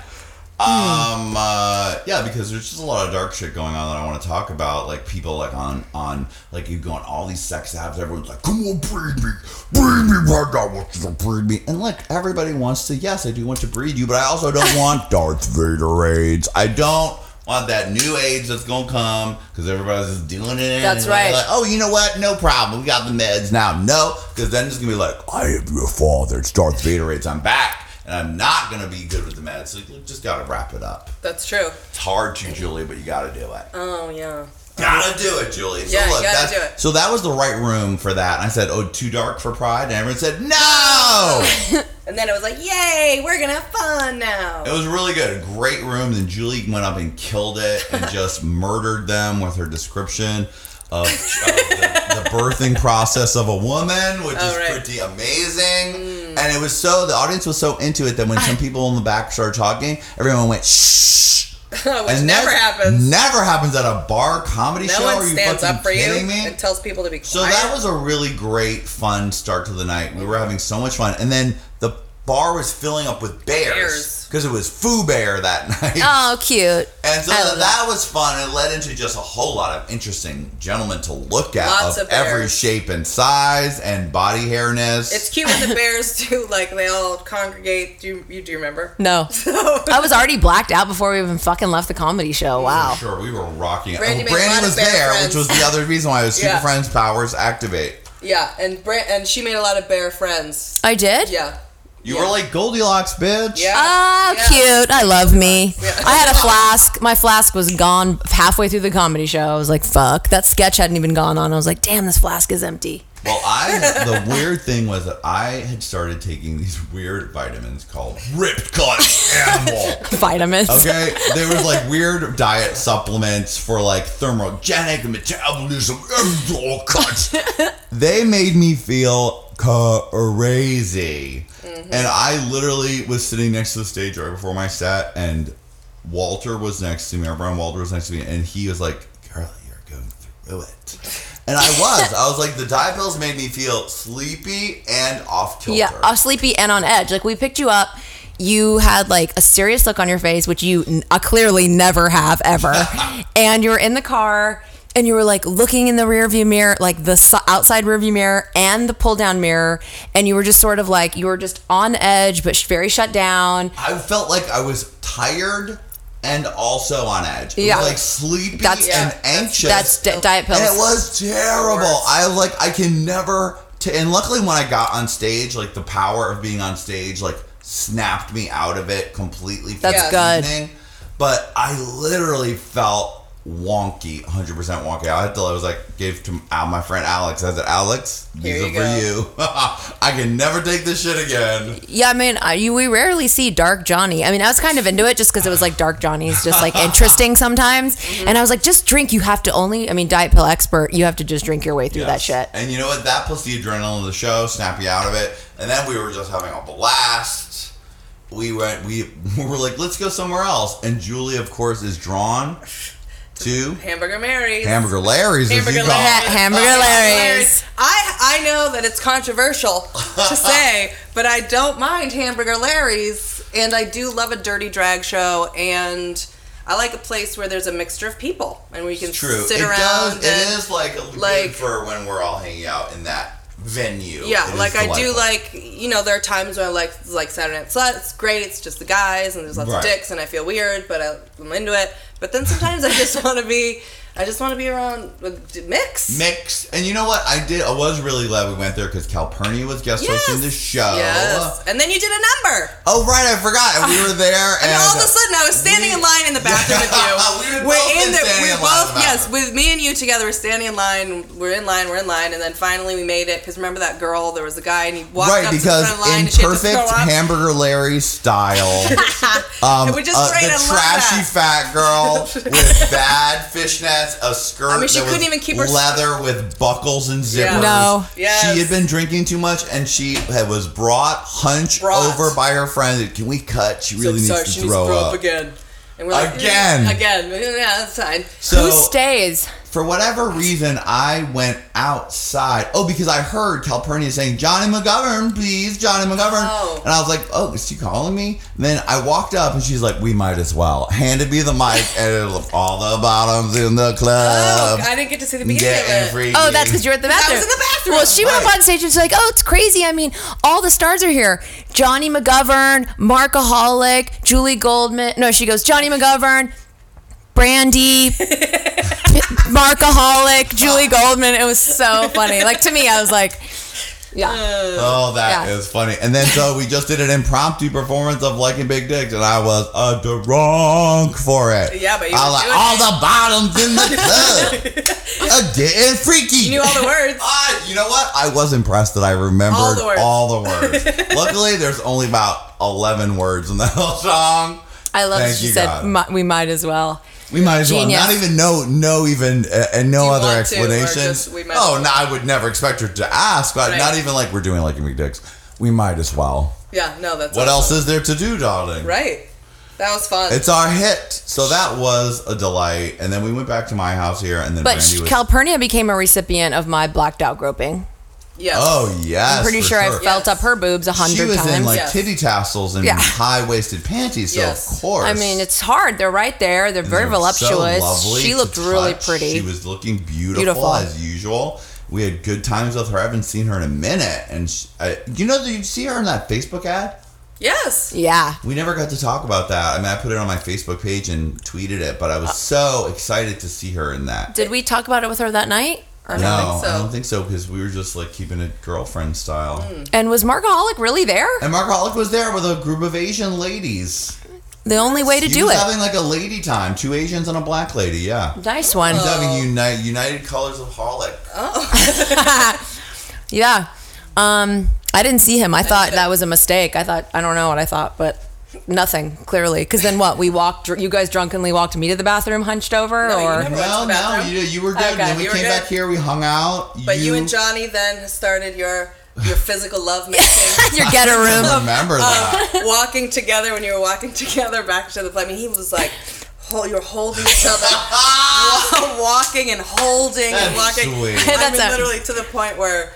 Um, uh, yeah, because there's just a lot of dark shit going on that I want to talk about. Like people like on on like you go on all these sex apps. Everyone's like, "Come on, breed me, breed me, right now, want you to breed me." And look, everybody wants to. Yes, I do want to breed you, but I also don't want [LAUGHS] Darth Vader AIDS. I don't want that new AIDS that's gonna come because everybody's just doing it. That's right. Like, oh, you know what? No problem. We got the meds now. No, because then it's gonna be like, I am your father. It's Darth Vader AIDS. I'm back. And I'm not gonna be good with the meds. So you just gotta wrap it up. That's true. It's hard to, Julie, but you got to do it. Oh yeah. Gotta do it, Julie. So Yeah, look, gotta do it. So that was the right room for that. And I said, "Oh, too dark for Pride," and everyone said, "No." [LAUGHS] And then it was like, "Yay, we're gonna have fun now." it was really good. A great room. Then Julie went up and killed it and [LAUGHS] just murdered them with her description of, of the, the birthing process of a woman, which Oh, is right. pretty amazing. Mm. And it was so the audience was so into it that when some people in the back started talking, everyone went shh. [LAUGHS] Which And never happens. Never happens at a bar comedy No show. one Are you stands fucking up for you me? and tells people to be quiet. So that was a really great, fun start to the night. We were having so much fun, and then the bar was filling up with bears Bears. because it was Foo Bear that [LAUGHS] night. oh, cute. And so that, that was fun. It led into just a whole lot of interesting gentlemen to look at Lots of, of bears. every shape and size and body hairness. It's cute when the bears [LAUGHS] do like they all congregate. Do you, you do you remember? No. [LAUGHS] I was already blacked out before we even fucking left the comedy show. Wow. Sure, we were rocking it. Brandy Oh, made a Brandy lot of was bear there, friends. which was the other reason why I was Super Yeah. Friends powers activate. Yeah, and Bra- and she made a lot of bear friends. I did? Yeah. You were like Goldilocks, bitch. Yeah. Oh, Yeah. cute. I love me. Yeah. I had a flask. My flask was gone halfway through the comedy show. I was like, fuck. That sketch hadn't even gone on. I was like, damn, this flask is empty. Well, I [LAUGHS] the weird thing was that I had started taking these weird vitamins called Ripped Cut Animal. [LAUGHS] Vitamins. Okay, there was like weird diet supplements for like thermogenic metabolism. [LAUGHS] They made me feel crazy, Mm-hmm. and I literally was sitting next to the stage right before my set, and Walter was next to me. Our friend Walter was next to me, and he was like, "Girl, you're going through it." And I was. I was like, the diet pills made me feel sleepy and off kilter. Yeah, uh, sleepy and on edge. Like we picked you up. You had like a serious look on your face, which you n- uh, clearly never have ever. [LAUGHS] and you were in the car and you were like looking in the rearview mirror, like the s- outside rearview mirror and the pull down mirror. And you were just sort of like, you were just on edge, but sh- very shut down. I felt like I was tired and also on edge. It Yeah. was like sleepy That's- and Yeah. anxious. That's di- diet pills. and it was terrible. I like, I can never. T- and luckily, when I got on stage, like the power of being on stage, like snapped me out of it completely. For That's the good. evening. But I literally felt wonky, 100% wonky. I had to, I was like, gave to my friend Alex. I said, Alex, these are you for [LAUGHS] you. I can never take this shit again. Yeah, I mean, I, you, we rarely see Dark Johnny. I mean, I was kind of into it just because it was like Dark Johnny's just like interesting sometimes. Mm-hmm. And I was like, just drink. You have to only, I mean, Diet Pill Expert, you have to just drink your way through that shit. And you know what? That plus the adrenaline of the show snap you out of it. And then we were just having a blast. We went. We, [LAUGHS] we were like, let's go somewhere else. And Julie, of course, is drawn to Hamburger Mary's. Hamburger Larry's. Hamburger call. Ha- Hamburger Larry's. I I know that it's controversial to [LAUGHS] say, but I don't mind Hamburger Larry's, and I do love a dirty drag show, and I like a place where there's a mixture of people and where you can True. sit it around. does. and, It is like a like- good for when we're all hanging out in that venue. Yeah, It is like I do like you know there are times when I like like Saturday Night Slut. It's great. It's just the guys and there's lots Right. of dicks and I feel weird, but I, I'm into it. But then sometimes I just want to be I just want to be around mix. Mix, and you know what? I did. I was really glad we went there because Calpernia was guest hosting the show. Yes. And then you did a number. Oh right, I forgot. And we were there, And, [LAUGHS] and, all of a sudden, I was standing in line in the bathroom with you. [LAUGHS] We we're both in been the, we're both the yes, with me and you together. We're standing in line. We're in line. We're in line, and then finally we made it. Because remember that girl? There was a guy, and he walked right up because to the front of line, in and she had to perfect hamburger larry style [LAUGHS] um, Which is uh, great, the trashy fat girl with bad fishnets pants, a skirt. I mean, she that couldn't even keep her- leather with buckles and zippers. Yeah. No. Yes. She had been drinking too much, and she had, was brought hunched Brought. over by her friend. Can we cut? She really Sorry, needs she to needs throw to throw up. up again. And we're like, Again. "Mm, again. Yeah, that's fine. So Who stays? For whatever reason, I went outside. Oh, because I heard Calpernia saying, Johnny McGovern, please, Johnny McGovern. Oh. And I was like, oh, is she calling me? And then I walked up and she's like, we might as well. Handed me the mic [LAUGHS] and it was all the bottoms in the Oh, club. I didn't get to see the beginning Getting of it. Oh, that's because you're at the bathroom. I was bathroom. in the bathroom. Well, she went up on stage and she's like, "Oh, it's crazy. I mean, all the stars are here: Johnny McGovern, Markaholic, Julie Goldman. No, she goes Johnny McGovern, Brandy, [LAUGHS] Markaholic, Julie Goldman. It was so funny. Like to me, I was like, yeah, Oh, that is Yeah. funny. And then so we just did an impromptu performance of liking big dicks, and I was a drunk for it. Yeah, but you I were like all it. the bottoms in the [LAUGHS] club, uh, getting freaky. You knew all the words. Ah, you know what? I was impressed that I remembered All the words. all the words. [LAUGHS] Luckily, there's only about 11 words in the whole song. I love. Thank that she you, said God. We might as well. We might as well Genius. not even know, no even, uh, and no other want to, or explanation. just we might oh, as no, I would never expect her to ask, but Right. not even like we're doing like McDicks. We might as well. Yeah, no, that's What else awesome. is there to do, darling? Right. That was fun. It's our hit. So that was a delight. And then we went back to my house here, and then But Brandy was. Calpernia became a recipient of my blacked out groping. Yes. oh yes, I'm pretty for sure, I sure. felt Yes. up her boobs a hundred times. She hundred was times. in like Yes. titty tassels and Yeah. high waisted panties, so Yes. of course. I mean, it's hard. They're right there. They're very They were so voluptuous. lovely she to looked really touch. pretty. She was looking beautiful, Beautiful. as usual. We had good times with her. I haven't seen her in a minute, and she, I, you know, did you see her in that Facebook ad? Yes. yeah. We never got to talk about that. I mean, I put it on my Facebook page and tweeted it, but I was uh, so excited to see her in that. Did we talk about it with her that night? Or no, no? think so. I don't think so because we were just like keeping it girlfriend style. And was Markaholic really there? And Mark Hollick was there with a group of Asian ladies. The only way to he do was it. having like a lady time, two Asians and a black lady. Yeah, nice one. he's Oh. having unite, United Colors of Hollick. [LAUGHS] yeah. Um, I didn't see him. I thought that was a mistake. I thought I don't know what I thought, but nothing clearly. Because then what? We walked. dr- You guys drunkenly walked me to the bathroom, hunched over, No, or never- went to No, the no, bathroom? you, you were good. Okay, then we came good. back here, we hung out. But you, and Johnny then started your your physical love making. [LAUGHS] your get a room. remember uh, that. walking together when you were walking [LAUGHS] together back to the plane. I mean, he was like, hol- you're holding each other, [LAUGHS] walking and holding and walking. sweet. I That's mean, a- literally to the point where,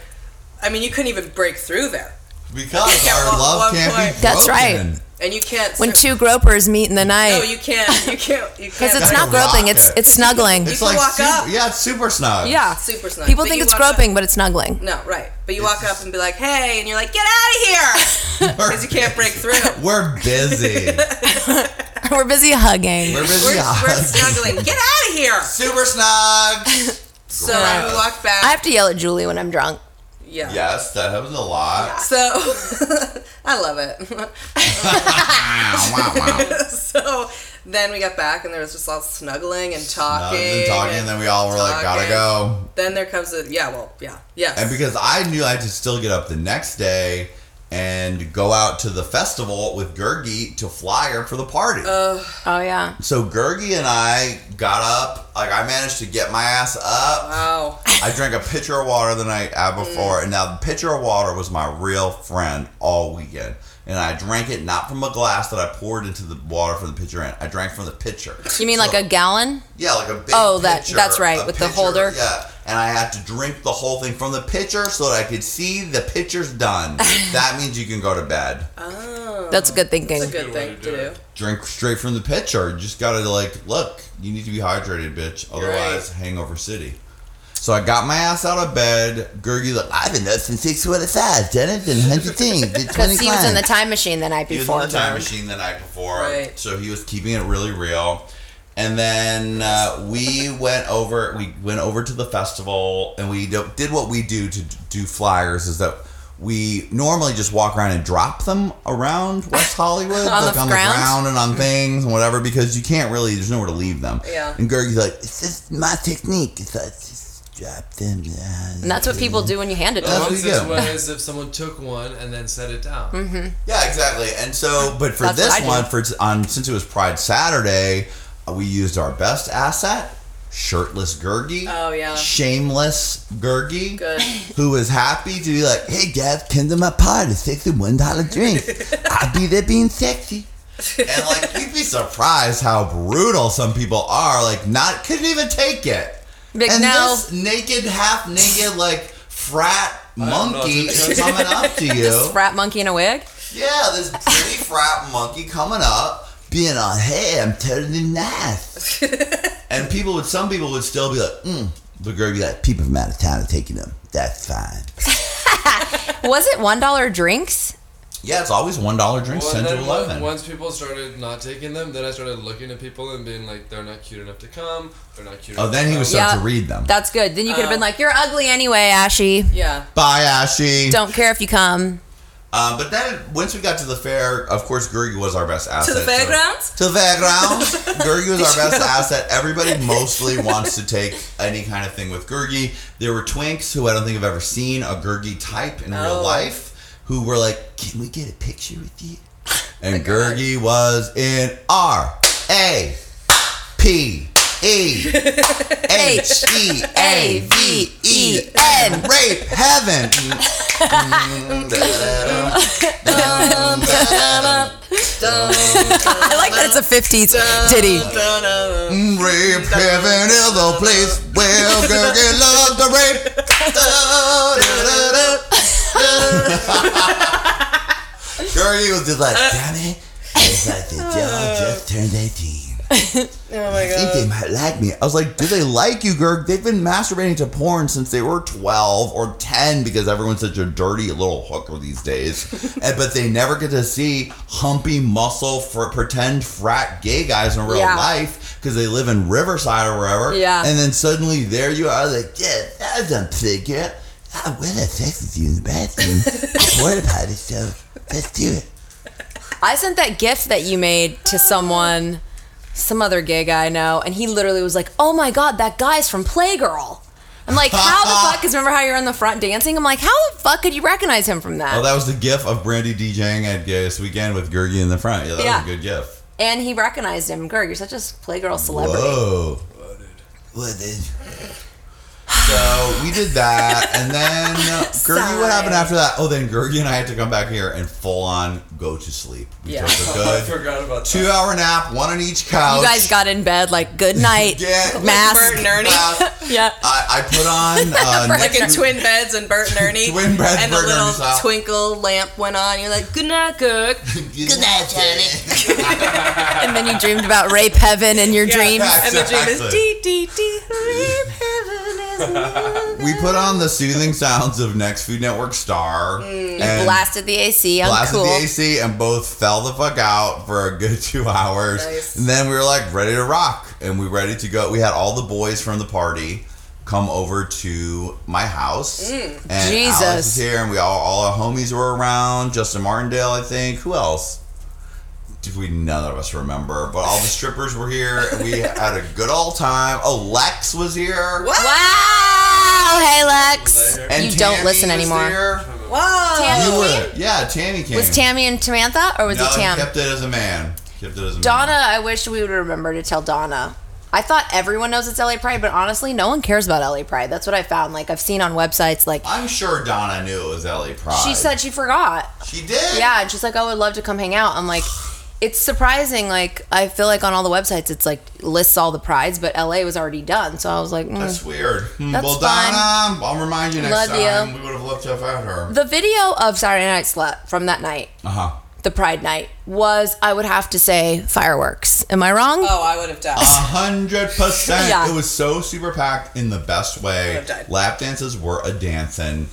I mean, you couldn't even break through there, Because Yeah, our one- love can't point. be broken. That's right. And you can't. when two gropers meet in the night. no, night. you can't. You can't. Because it's not a groping. It's rocket. it's snuggling. It's can like walk super, up. yeah, it's super snug. yeah. super snug. People But think it's walk up- groping, but it's snuggling. No, right. But you walk up and be like, "Hey," and you're like, "Get out of here," [LAUGHS] because you can't break through. [LAUGHS] We're busy. [LAUGHS] We're busy hugging. We're busy. We're, we're snuggling. Get out of here. Super snug. So we walked back. I have to yell at Julie when I'm drunk. Yeah. Yes, that was a lot. So [LAUGHS] I love it. [LAUGHS] [LAUGHS] so then we got back and there was just all snuggling and talking. And talking, and then we all were like, gotta go. Then there comes a yeah, well, yeah, yes. And because I knew I had to still get up the next day and go out to the festival with Gergi to fly her for the party. Oh yeah. so Gergi and I got up, like I managed to get my ass up. wow. I drank a pitcher of water the night out mm. before, and now the pitcher of water was my real friend all weekend. And I drank it not from a glass that I poured into the water from the pitcher in. I drank from the pitcher. You mean like a gallon? Yeah, like a big Oh, that- pitcher, that's right, a with the holder. Yeah, and I had to drink the whole thing from the pitcher so that I could see the pitcher's done. [LAUGHS] that means you can go to bed. Oh, That's a good thinking. that's a good thing to do. Drink straight from the pitcher. You just gotta like, look, you need to be hydrated, bitch. Otherwise, hangover city. So I got my ass out of bed. Gergie like, I've been up since six forty-five. Done it, done hundred things, did [LAUGHS] twenty Because he was in the climbs." time machine the night before. He was in the time machine the night before, Right. so he was keeping it really real. And then uh, we went over. We went over to the festival, and we do, did what we do to do flyers. Is that we normally just walk around and drop them around West Hollywood, [LAUGHS] On the like on ground? the ground and on things and whatever, because you can't really. There's nowhere to leave them. Yeah. And Gergie's like, "It's just my technique. It's like, just drop them." down." And that's what people do when you hand it to That's them. what One you do. way is if someone took one and then set it down. Yeah, exactly. And so, but for That's what this do. one, for on since it was Pride Saturday, uh, we used our best asset, shirtless Gurgi. Oh, yeah. Shameless Gurgi. Good. [LAUGHS] Who was happy to be like, hey guys, come to my party, sixty one dollar drink. [LAUGHS] I'll be there being sexy. and like you'd be surprised how brutal some people are. Like not couldn't even take it. Big and no. this naked, half naked, like frat don't know monkey is coming up to [LAUGHS] you. Frat monkey in a wig. Yeah, this pretty [LAUGHS] frat monkey coming up, being on, hey, I'm totally nice. and people would, some people would still be like, mm. The girl would be like, people from out of town are taking them. That's fine. [LAUGHS] Was it one dollar drinks? Yeah, it's always one dollar drinks, Well, ten to eleven. once people started not taking them, then I started looking at people and being like, they're not cute enough to come. They're not cute. Oh, enough then to he would come. start Yeah. to read them. That's good. Then you could have Oh. been like, "You're ugly anyway, Ashy. Yeah. Bye, Ashy. Don't care if you come." Um, but then once we got to the fair, of course, Gurgi was our best asset. To the fairgrounds? to the fairgrounds. [LAUGHS] Gurgi was our best asset. Everybody mostly wants to take any kind of thing with Gurgi. There were twinks who I don't think I've ever seen a Gurgi type in real Oh. life who were like, "Can we get a picture with you?" [LAUGHS] And Gurgi was in R A P E H E A V E N [LAUGHS] rape heaven. I like that it's a '50s titty. Mm, rape heaven is the place where Gurgi loves to rape. [LAUGHS] Gurgi was just like, uh, damn it. It's like the [LAUGHS] dog just turned 18. [LAUGHS] Oh my I think they might like me. I was like, do they like you, Gurg? They've been masturbating to porn since they were 12 or 10 because everyone's such a dirty little hooker these days. [LAUGHS] and, but they never get to see humpy muscle for pretend frat gay guys in real Yeah. life because they live in Riverside or wherever. Yeah. And then suddenly there you are, like, yeah, that was a girl. Ah, I will have sex with you in the bathroom. I'm worried about potty, so let's do it. I sent that gift that you made to someone, some other gay guy I know, and he literally was like, "Oh my god, that guy's from Playgirl." I'm like, how the [LAUGHS] fuck? Because remember how you're in the front dancing? I'm like, how the fuck could you recognize him from that? Oh, that was the gif of Brandy DJing at Gayest Weekend with Gurgi in the front. Yeah, that Yeah. was a good gif. and he recognized him. Gerg, you're such a Playgirl celebrity. Whoa. What did? So we did that, and then [LAUGHS] Gurgi. What happened after that? Oh, then Gurgi and I had to come back here and full on go to sleep. We Yeah. took a [LAUGHS] good two that. hour nap, one on each couch. You guys got in bed like good [LAUGHS] night, Yeah. mask. Bert and Ernie. [LAUGHS] Yeah. I, I put on uh, Like in twin beds and Bert and Ernie. Twin beds, and Bert the little style. twinkle lamp went on. You're like, good night, Gerg. Good night, Johnny. And then you dreamed about rape heaven in your dreams. And the dream is Exactly. dee dee dee. Rape heaven is We put on the soothing sounds of Next Food Network Star You and blasted the AC on blasted cool. the AC and both fell the fuck out for a good [LAUGHS] two hours. Nice. And then we were like ready to rock and we ready to go. We had all the boys from the party come over to my house. Mm. And Jesus. Alex was here and we all all our homies were around. Justin Martindale, I think. Who else? Did we none of us remember, but all the [LAUGHS] strippers were here and we had a good old time. Oh, Lex was here. Wow! Hey Lex, And you don't Tammy listen was anymore. there. Wow. Tammy You came? were, yeah, Tammy came. Was Tammy and Samantha, or was no, it Tam? kept it as a man. Kept it as a Donna, man. I wish we would remember to tell Donna. I thought everyone knows it's LA Pride, but honestly, no one cares about LA Pride. That's what I found. Like I've seen on websites, like I'm sure Donna knew it was LA Pride. she said she forgot. she did. Yeah, and she's like, oh, I would love to come hang out. I'm like, it's surprising. Like I feel like on all the websites, it's like lists all the prides, but LA was already done. So I was like, mm. That's weird. Hmm, That's well, fine. Donna, I'll remind you next Love you. time. We would have loved to have had her. the video of Saturday Night Slut from that night, Uh huh. the Pride night, was I would have to say fireworks. Am I wrong? Oh, I would have died. A hundred percent. [LAUGHS] It was so super packed in the best way. would've died. Lap dances were a dancing.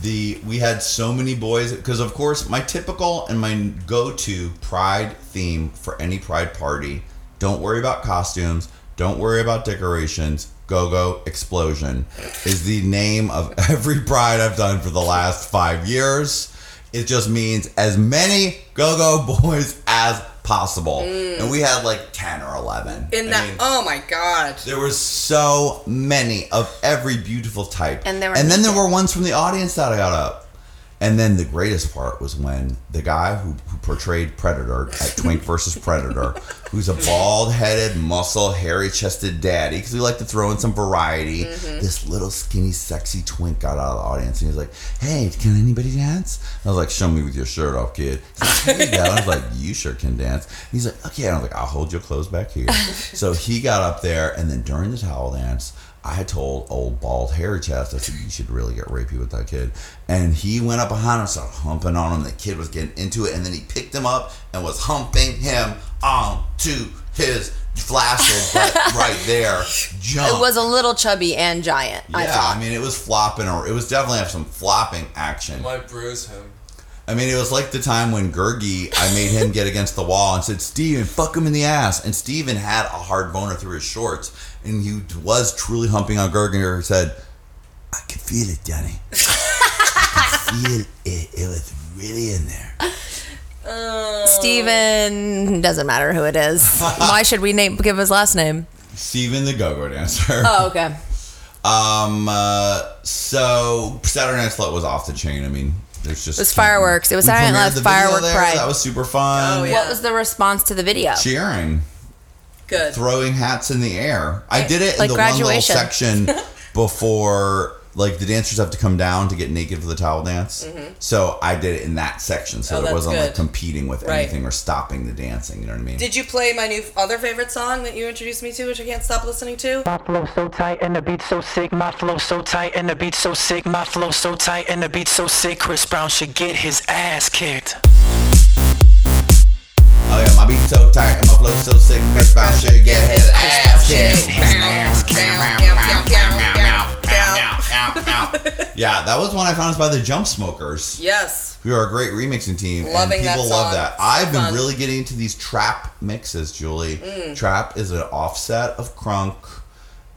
The we had so many boys because of course my typical and my go-to pride theme for any pride party. Don't worry about costumes. Don't worry about decorations. Go go explosion is the name of [LAUGHS] every pride I've done for the last five years. It just means as many go go [LAUGHS] boys as possible, mm. and we had like ten or eleven. In I that, mean, oh my god. there were so many of every beautiful type. And they were then there were ones from the audience that I got up. And then the greatest part was when the guy who, who portrayed Predator at [LAUGHS] Twink versus Predator, who's a bald headed, muscle, hairy chested daddy, because we like to throw in some variety. Mm-hmm. This little skinny, sexy twink got out of the audience and he's like, Hey, can anybody dance? I was like, Show me with your shirt off, kid. He's like, "Here you. I was like, You sure can dance. He's like, Okay. And I was like, I'll hold your clothes back here. [LAUGHS] so he got up there, and then during the towel dance, I told old bald hairy chest, I said, you should really get rapey with that kid. And he went up behind him, started humping on him. The kid was getting into it, and then he picked him up and was humping him onto his flaccid butt [LAUGHS] right there. Jump. It was a little chubby and giant. Yeah, thought. I mean, it was flopping, or it was definitely have some flopping action. Might bruise him. I mean, it was like the time when Gergie, I made him get against the wall and said, Steven, fuck him in the ass. And Steven had a hard boner through his shorts. And he was truly humping on Gergie and said, I can feel it, Danny. [LAUGHS] I can feel it. It was really in there. Steven doesn't matter who it is. [LAUGHS] Why should we name give his last name? Steven the go-go dancer. Oh, okay. [LAUGHS] Um, uh, so Saturday Night Slut was off the chain. I mean, there's just It was fireworks. It was We Saturday Night Live Firework there. Pride. That was super fun. Oh, yeah. What was the response to the video? Cheering. Good. throwing hats in the air. I did it in the graduation. one little section [LAUGHS] before, like the dancers have to come down to get naked for the towel dance. So I did it in that section, so Mm-hmm. Oh, it wasn't like competing with Right. anything or stopping the dancing. You know what I mean? Did you play my new other favorite song that you introduced me to, which I can't stop listening to? My flow so tight and the beat so sick. My flow so tight and the beat so sick. My flow so tight and the beat so sick. Chris Brown should get his ass kicked. oh yeah, my beat's so tight and my flow so sick. Chris Brown should get his ass kicked. [LAUGHS] Yeah, that was one I found us by the Jump Smokers. Yes. who are a great remixing team. Loving and that people love song. that. I've been Fun. really getting into these trap mixes, Julie. Mm. Trap is an offset of crunk,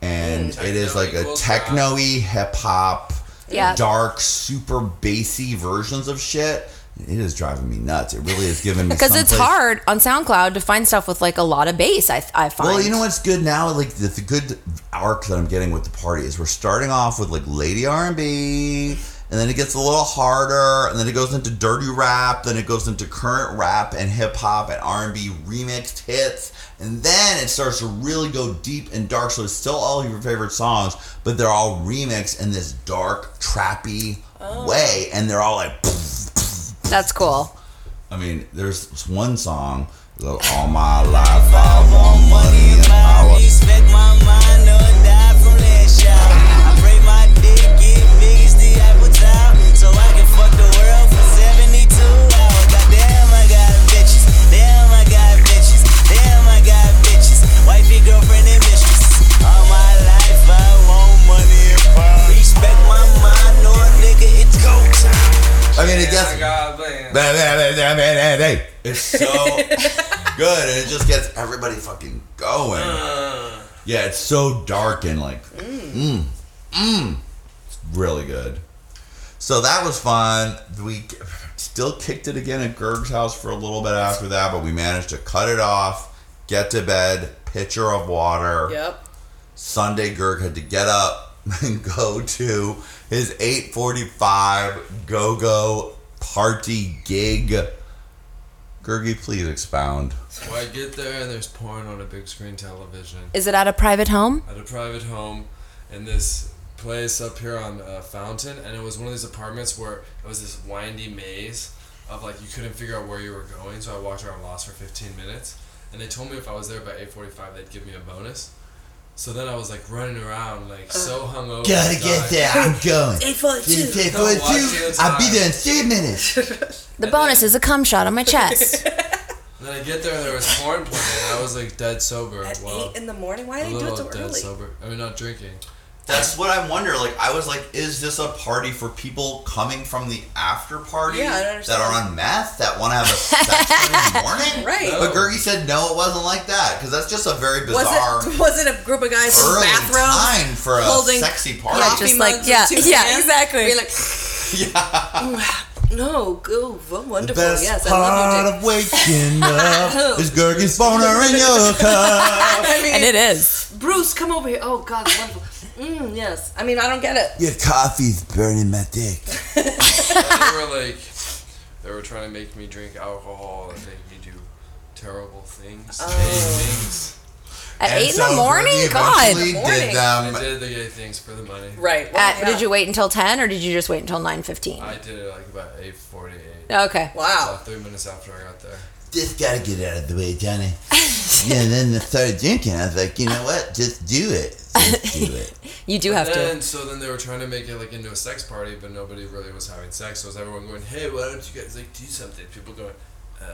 and Mm. it is like a techno-y hip hop, Yeah. dark, super bassy versions of shit. It is driving me nuts. It really is giving me Because it's hard on SoundCloud to find stuff with like a lot of bass. I I find. Well, you know what's good now? Like the, the good arc that I'm getting with the party is we're starting off with like lady R and B, and then it gets a little harder, and then it goes into dirty rap, then it goes into current rap and hip hop and R and B remixed hits, and then it starts to really go deep and dark. So it's still all your favorite songs, but they're all remixed in this dark, trappy oh. way, and they're all like. That's cool. I mean, there's one song. that All my life I want money and power. Respect my mind or die from that shot. I pray my dick get big as the Eiffel Tower, so I can fuck the world for 72 hours. Goddamn, I got bitches. Damn, I got bitches. Damn, I got bitches. Wifey, girlfriend, and mistress. All my life I want money and power. Respect my mind or nigga, it's go time. I mean, it gets. I got bland. It's so good, and it just gets everybody fucking going. Yeah, it's so dark and like, mm, mm, it's really good. So that was fun. We still kicked it again at Gerg's house for a little bit after that, but we managed to cut it off, get to bed, pitcher of water. Yep. Sunday, Gerg had to get up [LAUGHS] and go to his 845 go-go party gig. Gergie, please expound. So I get there and there's porn on a big screen television Is it at a private home? at a private home in this place up here on uh, Fountain, and it was one of these apartments where it was this windy maze of like you couldn't figure out where you were going. So I walked around lost for 15 minutes, and they told me if I was there by 8:45, they'd give me a bonus. So then I was like running around like so uh-huh. hungover. Gotta and get dying. there. I'm going. 842. Eight Don't watch forty-two. the I'll be there in three minutes. [LAUGHS] The bonus is a cum shot on my chest. [LAUGHS] Then I get there and there was porn playing, and I was like dead sober. At well, 8 in the morning? Why a do they do it little so dead early? sober. I mean, not drinking. That's what I wonder. Like, I was like, is this a party for people coming from the after party Yeah, I don't that understand. are on meth that want to have a sex in the [LAUGHS] morning? Right. But Gergie said no, it wasn't like that because that's just a very bizarre Was it, [LAUGHS] was it a group of guys in early bathrobes? time for a holding sexy party. Yeah, coffee just like- mugs [LAUGHS] yeah, yeah, hands? exactly. Being like, no, go, well, The wonderful. best yes, I part love you, of waking up is Gergie's boner in your cup. I mean, and it is. Bruce, come over here. Oh God, wonderful. Mm, yes. I mean, I don't get it. Your coffee's burning my dick. [LAUGHS] they were like, they were trying to make me drink alcohol and make me do terrible things, Oh. gay things. At And eight in the morning? Gurgi God. eventually Did, um, I did the gay things for the money. Right. Well, At, yeah. Did you wait until 10 or did you just wait until 9.15? I did it like about eight forty eight. Okay. Wow. About three minutes after I got there. Just gotta get out of the way, Johnny. [LAUGHS] yeah, and then I started drinking. I was like, you know what? Just do it. Just do it. You do But have then, to. So then they were trying to make it like into a sex party, but nobody really was having sex. So it was everyone going, "Hey, why don't you guys like do something?" People going, "Uh,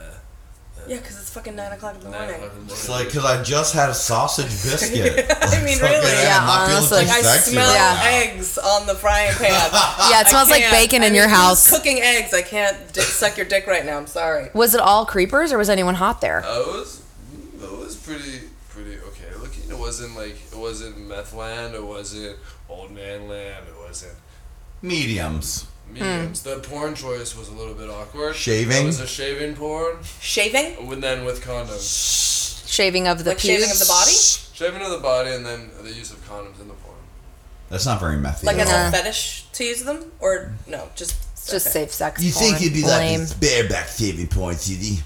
Yeah, because it's fucking 9 o'clock in the morning. o'clock in the morning." It's like, because I just had a sausage biscuit. [LAUGHS] I mean, really. Yeah, I'm not honestly. too I smell right now. eggs on the frying pan. [LAUGHS] Yeah, it smells like can't- bacon I in mean, your house. Cooking eggs. I can't dick, suck your dick right now. I'm sorry. Was it all creepers or was anyone hot there? Uh, it was, it was pretty, pretty okay looking. It wasn't like it wasn't meth land. It wasn't old man land. It wasn't Mediums. mediums. Hmm. The porn choice was a little bit awkward. Shaving? It was a shaving porn, Shaving? and then with condoms. Shaving of the Like pubes? shaving of the body? Shaving of the body, and then the use of condoms in the porn. That's not very methy Like at it's all. a fetish to use them? Or no, just. Just okay. safe sex You porn. think you'd be Lame. like this bareback shaving porn CD?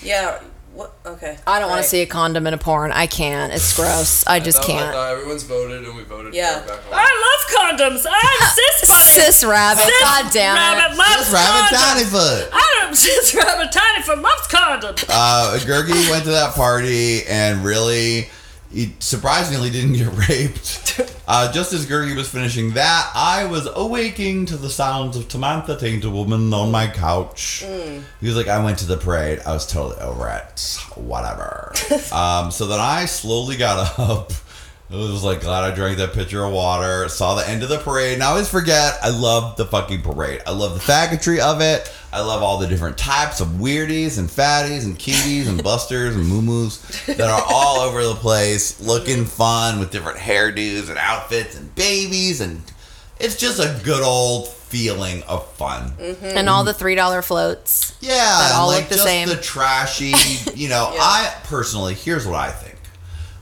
Yeah. What? Okay. I don't want Right. to see a condom in a porn. I can't. It's gross. I just thought, I can't. thought everyone's voted, and we voted. Yeah. back on. I love condoms. I'm [LAUGHS] cis bunny. Cis rabbit. Cis God damn it. rabbit loves Just rabbit condoms. tiny foot. I don't cis rabbit tiny for loves condoms. Uh, Gurgi went to that party and really, he surprisingly didn't get [LAUGHS] raped. [LAUGHS] Uh, just as Gurgi was finishing that, I was awaking to the sounds of Tamantha Tainted Woman on my couch. He was like, I went to the parade. I was totally over it. Whatever. [LAUGHS] um, so then I slowly got up. I was like glad I drank that pitcher of water. Saw the end of the parade. And I always forget I love the fucking parade. I love the faggotry of it. I love all the different types of weirdies and fatties and cuties and busters and moo that are all over the place, looking fun with different hairdos and outfits and babies and it's just a good old feeling of fun. Mm-hmm. And all the $3 floats. Yeah, That all like look the just same. the trashy, you know. [LAUGHS] I personally, here's what I think.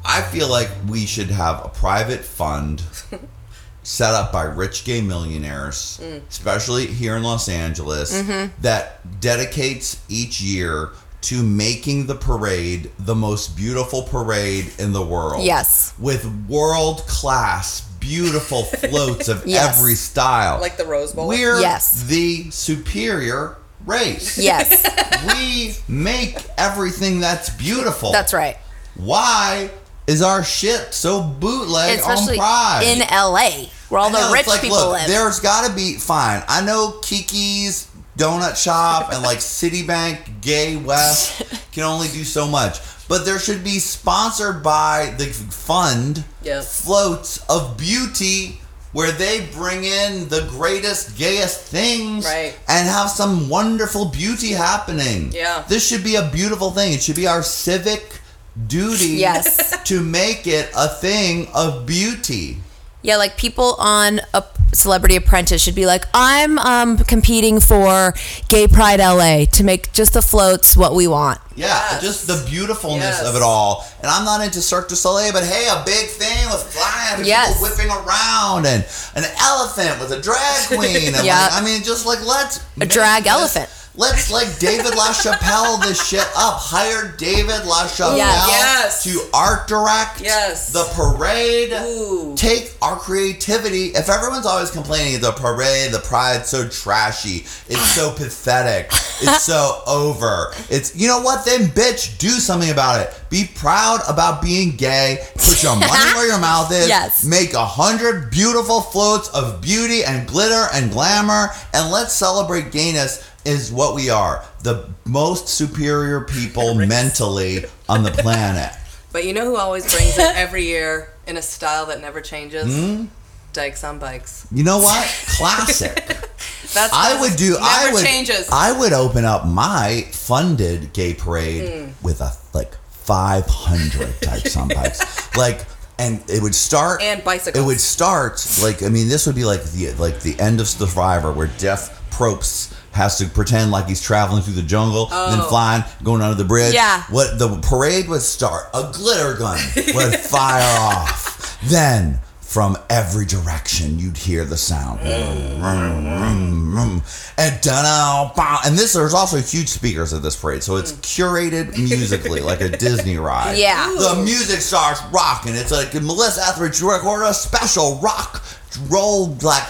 I feel like we should have a private fund [LAUGHS] set up by rich gay millionaires, Mm. especially here in Los Angeles, Mhm. that dedicates each year to making the parade the most beautiful parade in the world. Yes. With world class, beautiful [LAUGHS] floats of Yes. every style. Like the Rose Bowl? We're Yes. the superior race. [LAUGHS] Yes. we make everything that's beautiful. That's right. Why is our shit so bootleg Especially on Pride? in LA, where all know, the rich like, people look, live. There's got to be fine. I know Kiki's Donut Shop and like [LAUGHS] Citibank Gay West can only do so much, but there should be sponsored by the fund Yes. floats of beauty where they bring in the greatest, gayest things Right. and have some wonderful beauty happening. Yeah. This should be a beautiful thing. It should be our civic duty Yes. [LAUGHS] to make it a thing of beauty. Yeah, like people on a Celebrity Apprentice should be like, I'm um, competing for Gay Pride LA to make just the floats what we want. Yeah, just the beautifulness Yes. of it all. And I'm not into Cirque du Soleil, but hey, a big thing with flying and Yes. people whipping around and an elephant with a drag [LAUGHS] queen. And Yeah. like, I mean, just like let's A drag this- elephant. Let's like David LaChapelle this shit up. Hire David LaChapelle Yes. To art direct Yes. the parade. Ooh. Take our creativity. If everyone's always complaining the parade, the pride's so trashy, it's so pathetic, it's so [LAUGHS] over. It's you know what? Then bitch, do something about it. Be proud about being gay. Put your money where your mouth is. Yes. Make a hundred beautiful floats of beauty and glitter and glamour, and let's celebrate gayness. Is what we are. The most superior people mentally on the planet. [LAUGHS] But you know who always brings it every year in a style that never changes? Hmm? Dykes on bikes. You know what? [LAUGHS] Classic. That's I would do. Never I would. changes. I would open up my funded gay parade Hmm. with a like five hundred [LAUGHS] types on bikes, like, and it would start. and bicycles. It would start like I mean, this would be like the like the end of Survivor, where Jeff Probst has to pretend like he's traveling through the jungle, then Oh. flying, going under the bridge. Yeah. What the parade would start, a glitter gun would [LAUGHS] fire off, then from every direction. You'd hear the sound. And da oh, and this there's also huge speakers at this parade, so it's curated musically like a Disney ride. Yeah. The music starts rocking. It's like Melissa Etheridge recorded a special rock roll like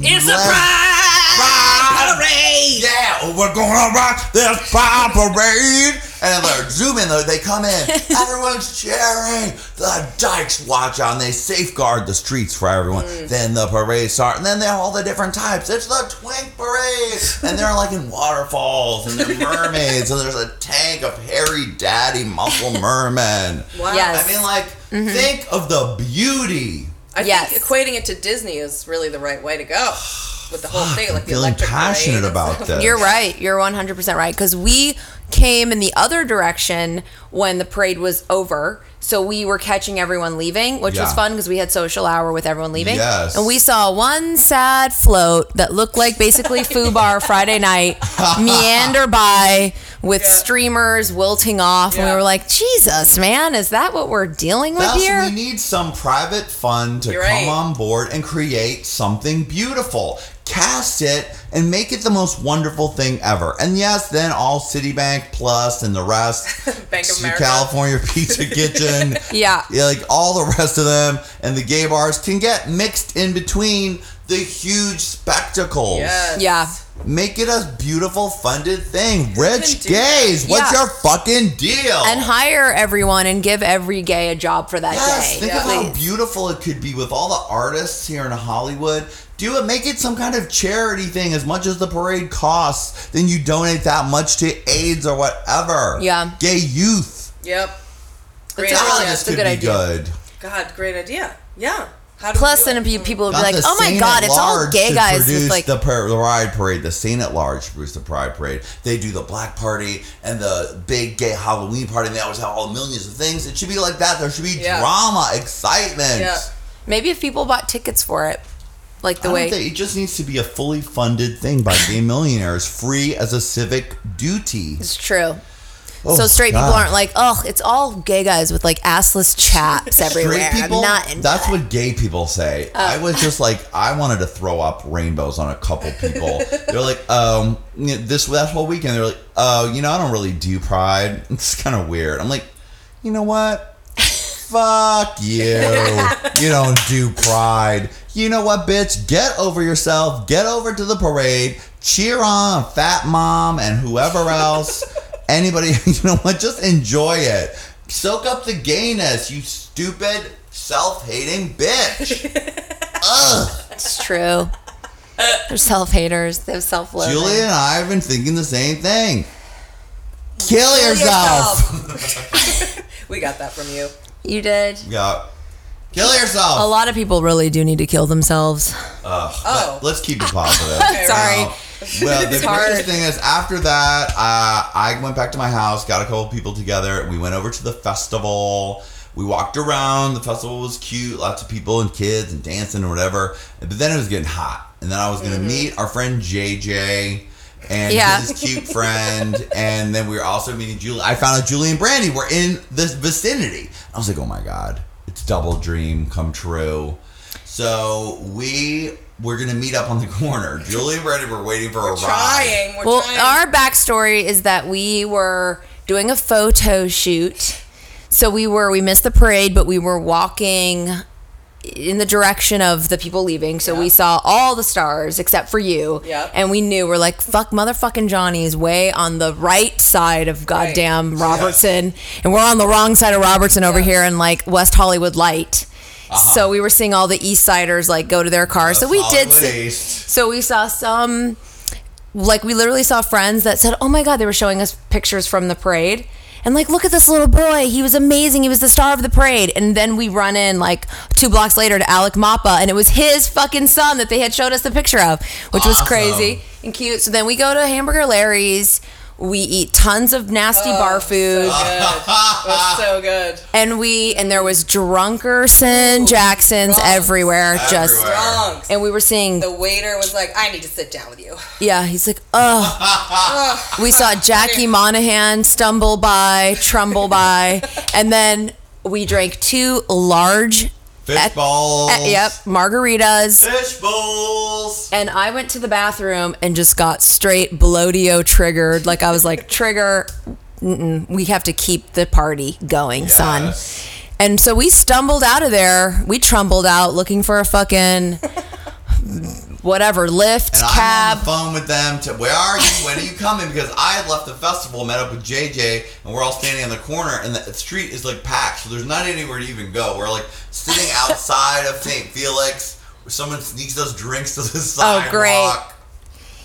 It's a le- pride parade. Yeah, we're going to rock this pride parade. And they're zooming, they they come in. [LAUGHS] Everyone's cheering. The dykes watch on. They safeguard the streets for everyone. Mm. Then the parade starts. And then they have all the different types. It's the twink parade. And they're like in waterfalls and they're [LAUGHS] mermaids. and there's a tank of hairy daddy muscle [LAUGHS] mermen. Wow. Yes. I mean, like, mm-hmm. think of the beauty. I Yes. think equating it to Disney is really the right way to go [SIGHS] [SIGHS] [SIGHS] with the whole thing, like I'm the feeling electric passionate parade. about this. You're right. You're 100% right. Because we came in the other direction when the parade was over. So we were catching everyone leaving, which was fun because we had social hour with everyone leaving. Yes. And we saw one sad float that looked like basically [LAUGHS] Fubar Friday night [LAUGHS] meander by with streamers wilting off. And we Yeah. were like, Jesus, man, is that what we're dealing with That's here? we need some private fund to You're come right. on board and create something beautiful. Cast it and make it the most wonderful thing ever. And yes, then all Citibank Plus and the rest, [LAUGHS] Bank of America. California [LAUGHS] Pizza Kitchen, Yeah. yeah, like all the rest of them, and the gay bars can get mixed in between the huge spectacles. Yes. Yeah. Make it a beautiful, funded thing. Rich do gays, what's Yeah. your fucking deal? and hire everyone and give every gay a job for that Yes, day. think of how beautiful it could be with all the artists here in Hollywood. Do it, make it some kind of charity thing. As much as the parade costs, then you donate that much to AIDS or whatever. Yeah. Gay youth. Yep. Great It's a God, idea. this a could good be idea. good. God, great idea. Yeah. How Plus, then it? people would be Got like, the "Oh my Saint god, at it's all Large gay to guys produce with like." the, par- the Pride Parade. The Saint at Large produce the Pride Parade. They do the Black Party and the big gay Halloween party. And they always have all millions of things. It should be like that. There should be Yeah. drama, excitement. Yeah. Maybe if people bought tickets for it, like the way. it just needs to be a fully funded thing by gay [LAUGHS] millionaires, free as a civic duty. It's true. Oh, so straight people God. aren't like, oh, it's all gay guys with like assless chaps everywhere. Straight people, I'm not into that's that. what gay people say. Oh. I was just like, I wanted to throw up rainbows on a couple people. [LAUGHS] They're like, um, you know, this that whole weekend, they're like, oh, you know, I don't really do pride. [LAUGHS] It's kind of weird. I'm like, you know what? Fuck you. [LAUGHS] You don't do pride. You know what, bitch? Get over yourself. Get over to the parade. Cheer on Fat Mom and whoever else. [LAUGHS] Anybody, [LAUGHS] you know what? Just enjoy it. Soak up the gayness, you stupid, self hating bitch. Ugh. It's true. They're self haters. They have self loathing. Julia and I have been thinking the same thing. Kill yourself. we got that from you. You did. Yeah. Kill yourself. A lot of people really do need to kill themselves. Ugh, Oh. let's keep it positive. [LAUGHS] Sorry. Well, [LAUGHS] the It's hard. greatest thing is after that, uh, I went back to my house, got a couple people together, we went over to the festival. We walked around. The festival was cute, lots of people and kids and dancing and whatever. But then it was getting hot, and then I was gonna meet our friend JJ and Yeah. his cute friend, and then we were also meeting Julie. I found out Julie and Brandy were in this vicinity. I was like, oh my god, it's double dream come true. So we we're gonna meet up on the corner. Julie and Brandy were waiting for a ride. Trying. We're Well, trying. our backstory is that we were doing a photo shoot. So we were, we missed the parade, but we were walking in the direction of the people leaving. So we saw all the stars except for you. Yep. And we knew we're like, fuck, motherfucking Johnny's way on the right side of goddamn Robertson. And we're on the wrong side of Robertson over here in like West Hollywood Light. Uh-huh. So we were seeing all the East Siders like go to their cars. so we did Hollywood see, East. so we saw some like we literally saw friends that said, "Oh my god," they were showing us pictures from the parade. And like, look at this little boy. He was amazing. He was the star of the parade. And then we run in like two blocks later to Alec Mapa, and it was his fucking son that they had showed us the picture of, which was crazy and cute. So then we go to Hamburger Larry's. We eat tons of nasty oh, bar food. So Good. That's so good. and we and there was drunkerson Jacksons drunks. everywhere, just Drunks. and we were seeing The waiter was like, "I need to sit down with you." Yeah, he's like, oh. we saw Jackie Monahan stumble by, trumble by, and then we drank two large Fish balls. eh, yep, margaritas. Fish bowls. And I went to the bathroom and just got straight blodio triggered. Like I was like, [LAUGHS] trigger, we have to keep the party going, son. And so we stumbled out of there. We trumbled out looking for a fucking whatever lift, And I'm cab. on the phone with them to where are you? When are you coming? Because I had left the festival, met up with JJ, and we're all standing on the corner, and the street is like packed, so there's not anywhere to even go. We're like sitting [LAUGHS] outside of St. Felix, where someone sneaks us drinks to the oh, sidewalk. Oh, great.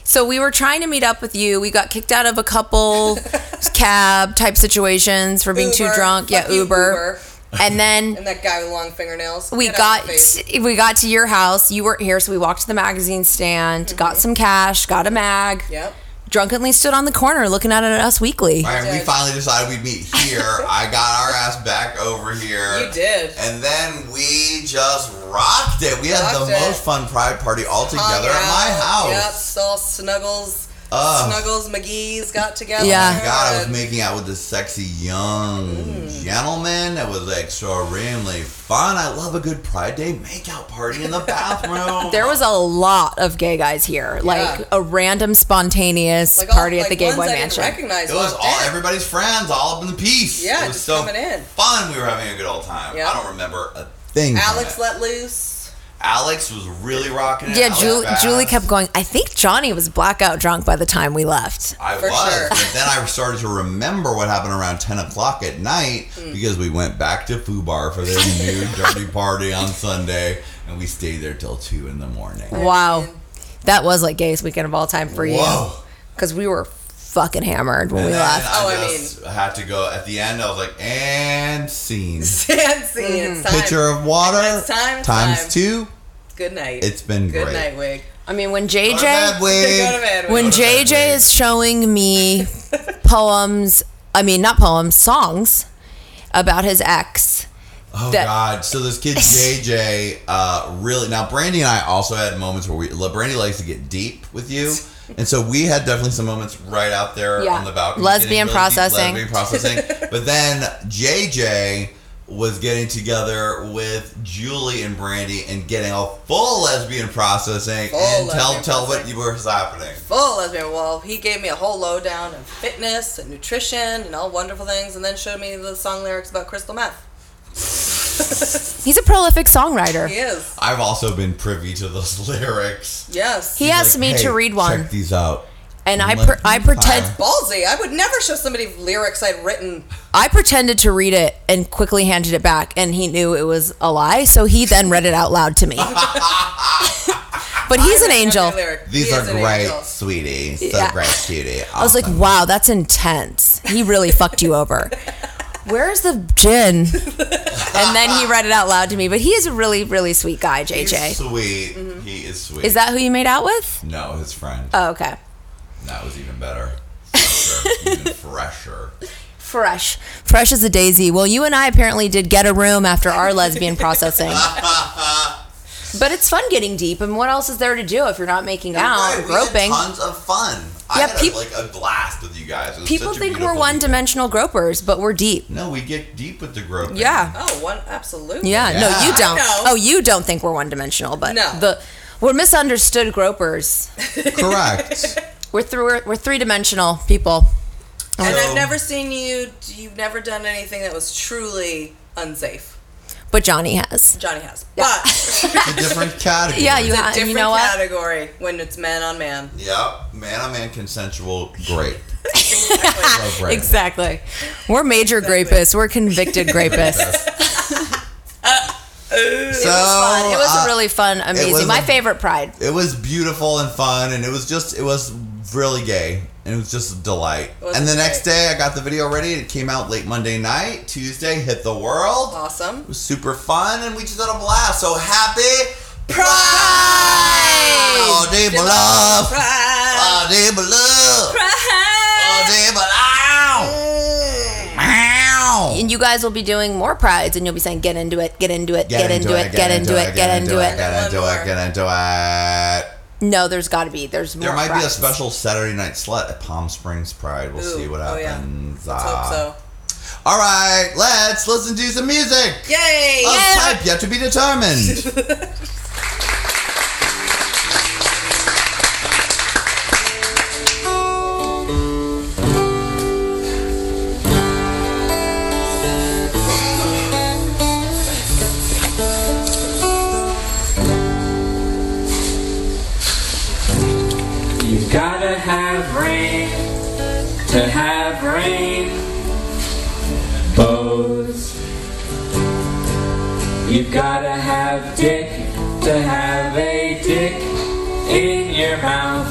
So we were trying to meet up with you. We got kicked out of a couple [LAUGHS] cab type situations for being too drunk. Fuck yeah, Uber. Uber. And then And that guy with long fingernails. we Get got of we got to your house. You weren't here, so we walked to the magazine stand, got some cash, got a mag. Mm-hmm. Yep. Drunkenly stood on the corner looking at it at us weekly. Right, we finally decided we'd meet [LAUGHS] here. I got our ass back over here. You did. And then we just rocked it. We had the it. most fun pride party all together at my house. Yep. all Snuggles. Ugh. Snuggles McGee's got together. Oh my god, I was making out with this sexy young mm. gentleman. It was extremely fun. I love a good Pride Day makeout party in the bathroom. [LAUGHS] There was a lot of gay guys here, like a random spontaneous Like all- party at the Gay Boy Mansion. recognize It was all in. everybody's friends, all up in the piece. Yeah, it was just so coming in. fun. We were having a good old time. Yeah. I don't remember a thing. Alex let loose. Alex was really rocking it. Yeah, Alex Julie, Julie kept going. I think Johnny was blackout drunk by the time we left. I For was, sure. but then I started to remember what happened around ten o'clock at night Mm. because we went back to Fubar for their [LAUGHS] new dirty party on Sunday, and we stayed there till two in the morning. Wow, that was like gayest weekend of all time for you. Whoa. Because we were fucking hammered when And we then left. I Oh, I just had to go at the end. I was like, and scene. [LAUGHS] And see, it's time. Pitcher of water It's time, it's times time. two. Good night. It's been Good great. night, Wig. I mean, when Go to bed, JJ, [LAUGHS] Wig. Go to bed, when JJ is showing me [LAUGHS] poems, I mean, not poems, songs about his ex. Oh that- God! So this kid JJ, uh, really now Brandy and I also had moments where we Brandy likes to get deep with you, and so we had definitely some moments right out there Yeah. on the balcony, Lesbian really processing. lesbian processing. [LAUGHS] but then JJ was getting together with Julie and Brandy and getting a full lesbian processing. Full and tell lesbian tell what processing. you was happening. Full lesbian. Well, he gave me a whole lowdown of fitness and nutrition and all wonderful things, and then showed me the song lyrics about crystal meth. [LAUGHS] He's a prolific songwriter. He is. I've also been privy to those [LAUGHS] lyrics. Yes. He asked me to read one, Check these out. and I I'm I pretend Ballsy. I would never show somebody lyrics I'd written. I pretended to read it and quickly handed it back, and he knew it was a lie, so he then read it out loud to me. [LAUGHS] but he's an angel. These He are is an great, angel. sweetie. So Yeah. great, cutie. I was like, wow, that's intense. He really fucked you over. Where's the gin? And then he read it out loud to me. But he is a really, really sweet guy, He's JJ. sweet. Mm-hmm. He is sweet. Is that who you made out with? No, his friend. Oh, okay. That was even better. [LAUGHS] Fresher. even fresher. Fresh. Fresh as a daisy. Well, you and I apparently did get a room after our lesbian processing. [LAUGHS] But it's fun getting deep, and what else is there to do if you're not making out, Right, and we had groping? tons of fun. I Yeah, had peop- a, like a blast with you guys. It was People such a think we're one-dimensional gropers, but we're deep. No, we get deep with the groping. Yeah. Oh, one absolutely. Yeah, no, you don't. know. Oh, you don't think we're one-dimensional, but No. the we're misunderstood gropers. [LAUGHS] Correct. We're three we're, we're three-dimensional people. And So- I've never seen you. You've never done anything that was truly unsafe. But Johnny has. Johnny has, but [LAUGHS] It's a different [LAUGHS] category. Yeah, you it's a different you know what? category when it's man on man. Yep. Man on man consensual. Great. [LAUGHS] So. Exactly. We're major grapists. We're convicted grapists. So, it was fun. It was uh, a really fun, amazing. My a- favorite Pride. It was beautiful and fun, and it was just, it was really gay. And it was just a delight. And the great. next day, I got the video ready. It came out late Monday night. Tuesday, hit the world. Awesome. It was super fun, and we just had a blast. So happy Pride. All day for love. Pride. All day for love. All day for Ow. And you guys will be doing more prides, and you'll be saying, "Get into it, get into it, get, into it, get into it, get into it." Get into it. Get into it. No, there's got to be. There's more. There might be a special Saturday night slut at Palm Springs Pride. We'll Ooh, see what oh, yeah. happens. Let's Uh, hope so. All right, let's listen to some music. Yay! Of type yet to be determined. [LAUGHS] You gotta have dick to have a dick in your mouth.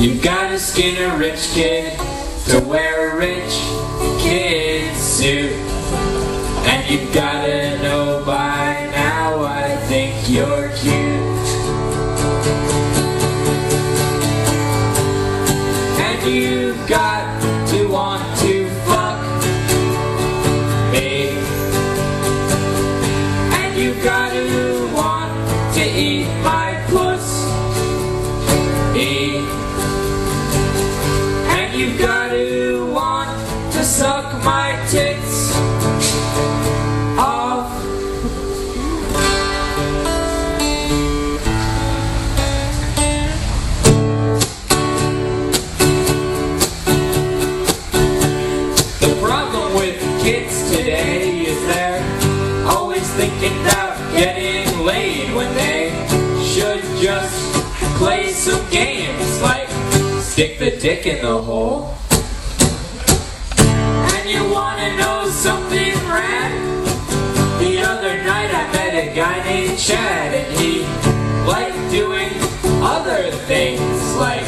You gotta skin a rich kid to wear a rich kid suit. And you gotta know dick in the hole. And you wanna know something rad? The other night I met a guy named Chad and he liked doing other things like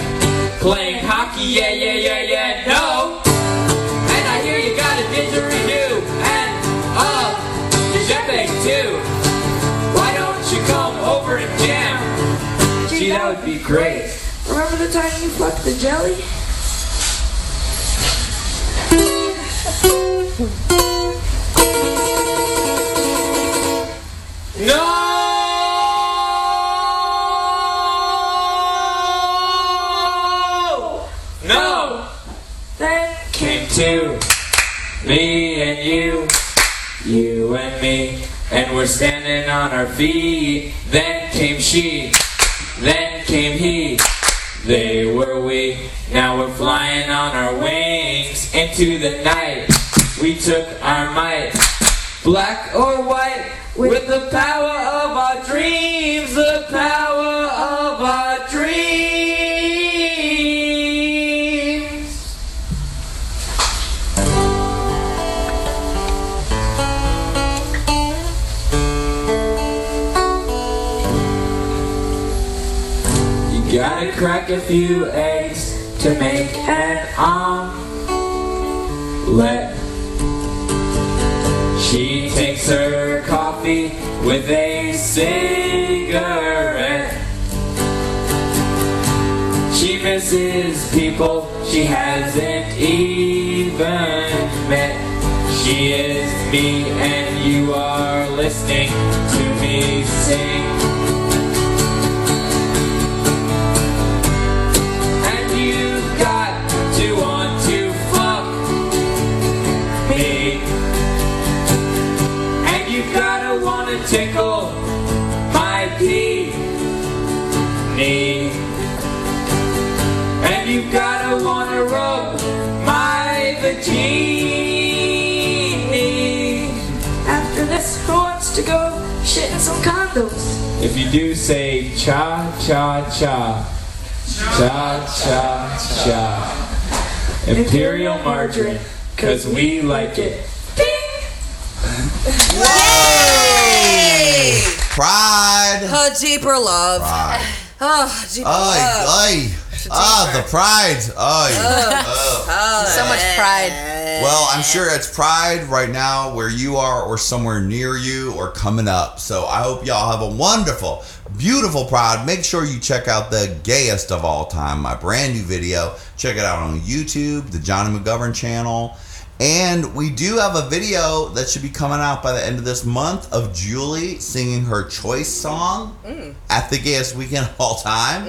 playing hockey, yeah, yeah, yeah, yeah, no. And I hear you got a didgeridoo and a jetpack too. Why don't you come over and jam? Gee, that would be great. Remember the time you fucked the jelly? No! No! Then Came to me and you, you and me, and we're standing on our feet. Then came she, then came he. They were we, now we're flying on our wings into the night. We took our might, black or white, with the power of our dreams, the power of crack a few eggs to make an omelet. She takes her coffee with a cigarette. She misses people she hasn't even met. She is me and you are listening to me sing. Tickle my peenie. And you've gotta wanna rub my vagini. after this, who wants to go shit in some condos? If you do say cha cha cha, cha cha cha, Imperial margarine, cause we like it. Yay! Pride. Oh, deeper love. Pride. [SIGHS] Oh, deeper Ay, love. ay. Ah, the pride. Oh, Ugh. So much pride. Well, I'm sure it's pride right now where you are or somewhere near you or coming up. So I hope y'all have a wonderful, beautiful pride. Make sure you check out the gayest of all time, my brand new video. Check it out on YouTube, the Johnny McGovern channel. And we do have a video that should be coming out by the end of this month of Julie singing her choice song Mm. at the gayest weekend of all time,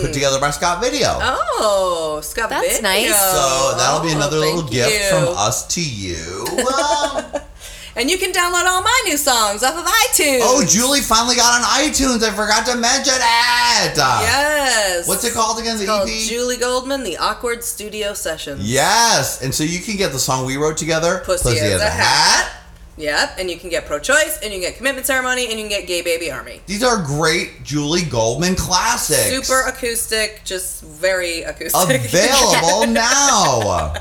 put together by Scott Video. Oh, Scott Video. That's Video. nice. So that'll be Oh, another little gift you. from us to you. [LAUGHS] And you can download all my new songs off of iTunes. oh, Julie finally got on iTunes. I forgot to mention it. Yes. What's it called again? It's The called EP? Julie Goldman, The Awkward Studio Sessions. Yes, and so you can get the song we wrote together, Pussy, as, a hat. Yep, and you can get pro-choice, and you can get commitment ceremony, and you can get gay baby army. These are great Julie Goldman classics. Super acoustic, just very acoustic. Available [LAUGHS] now.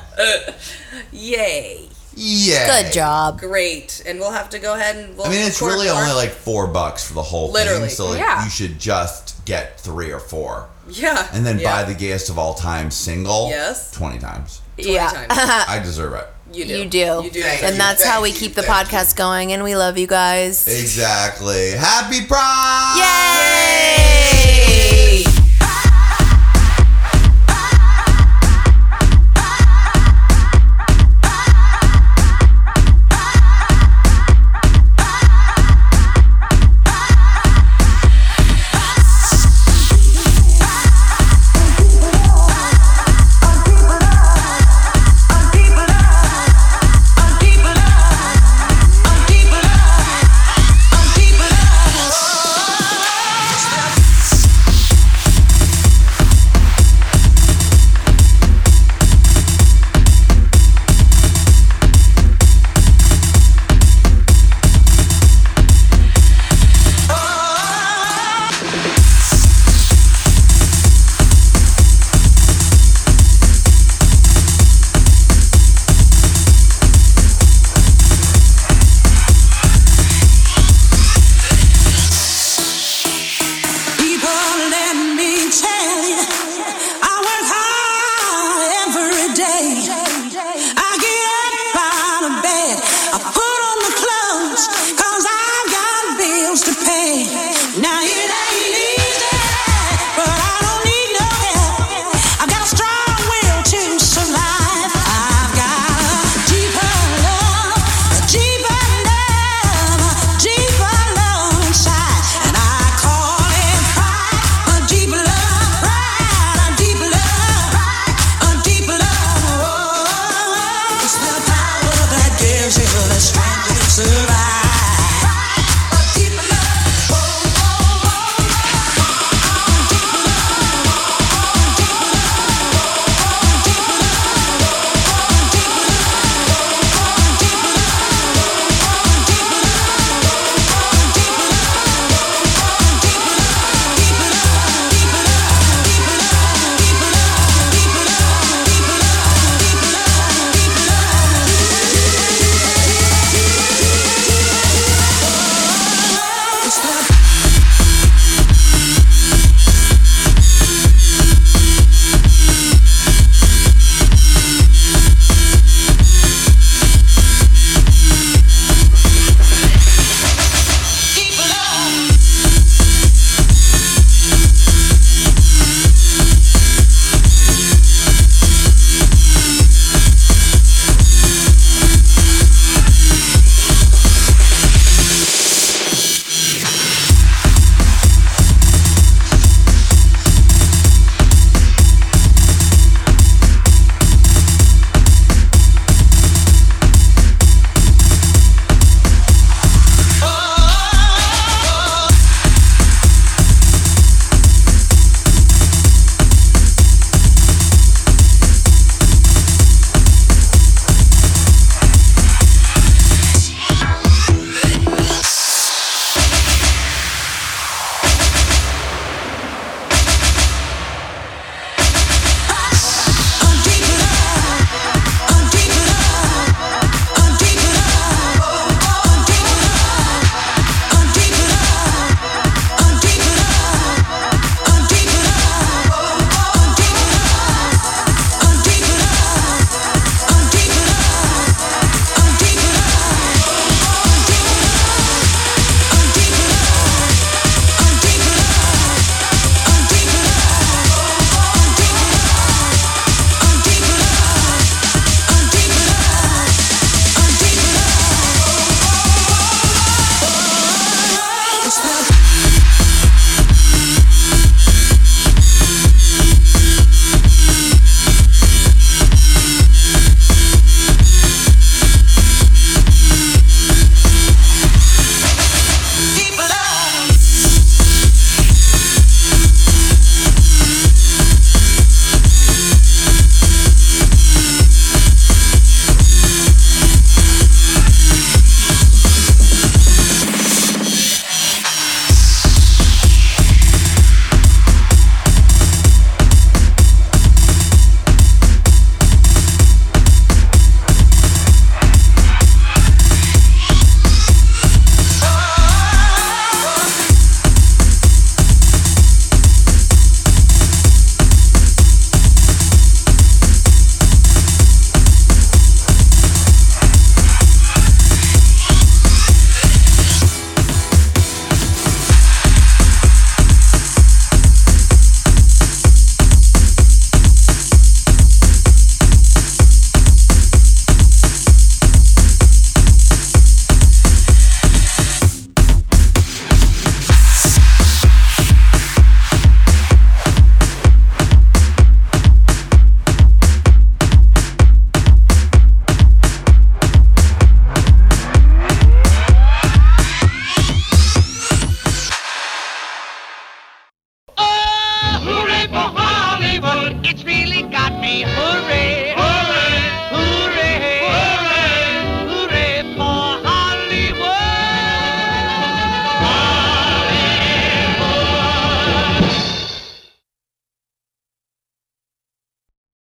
Yay. Yeah. Good job. Great. And we'll have to go ahead and we'll I mean, it's really more. only like four bucks for the whole Literally. thing. So like, Yeah. you should just get three or four, Yeah. and then yeah. buy the gayest of all time single. Yes. twenty times. Yeah. [LAUGHS] I deserve it. You do. You do. You do. and that's how we keep the podcast going, and we love you guys. Exactly. Happy Pride! Yay!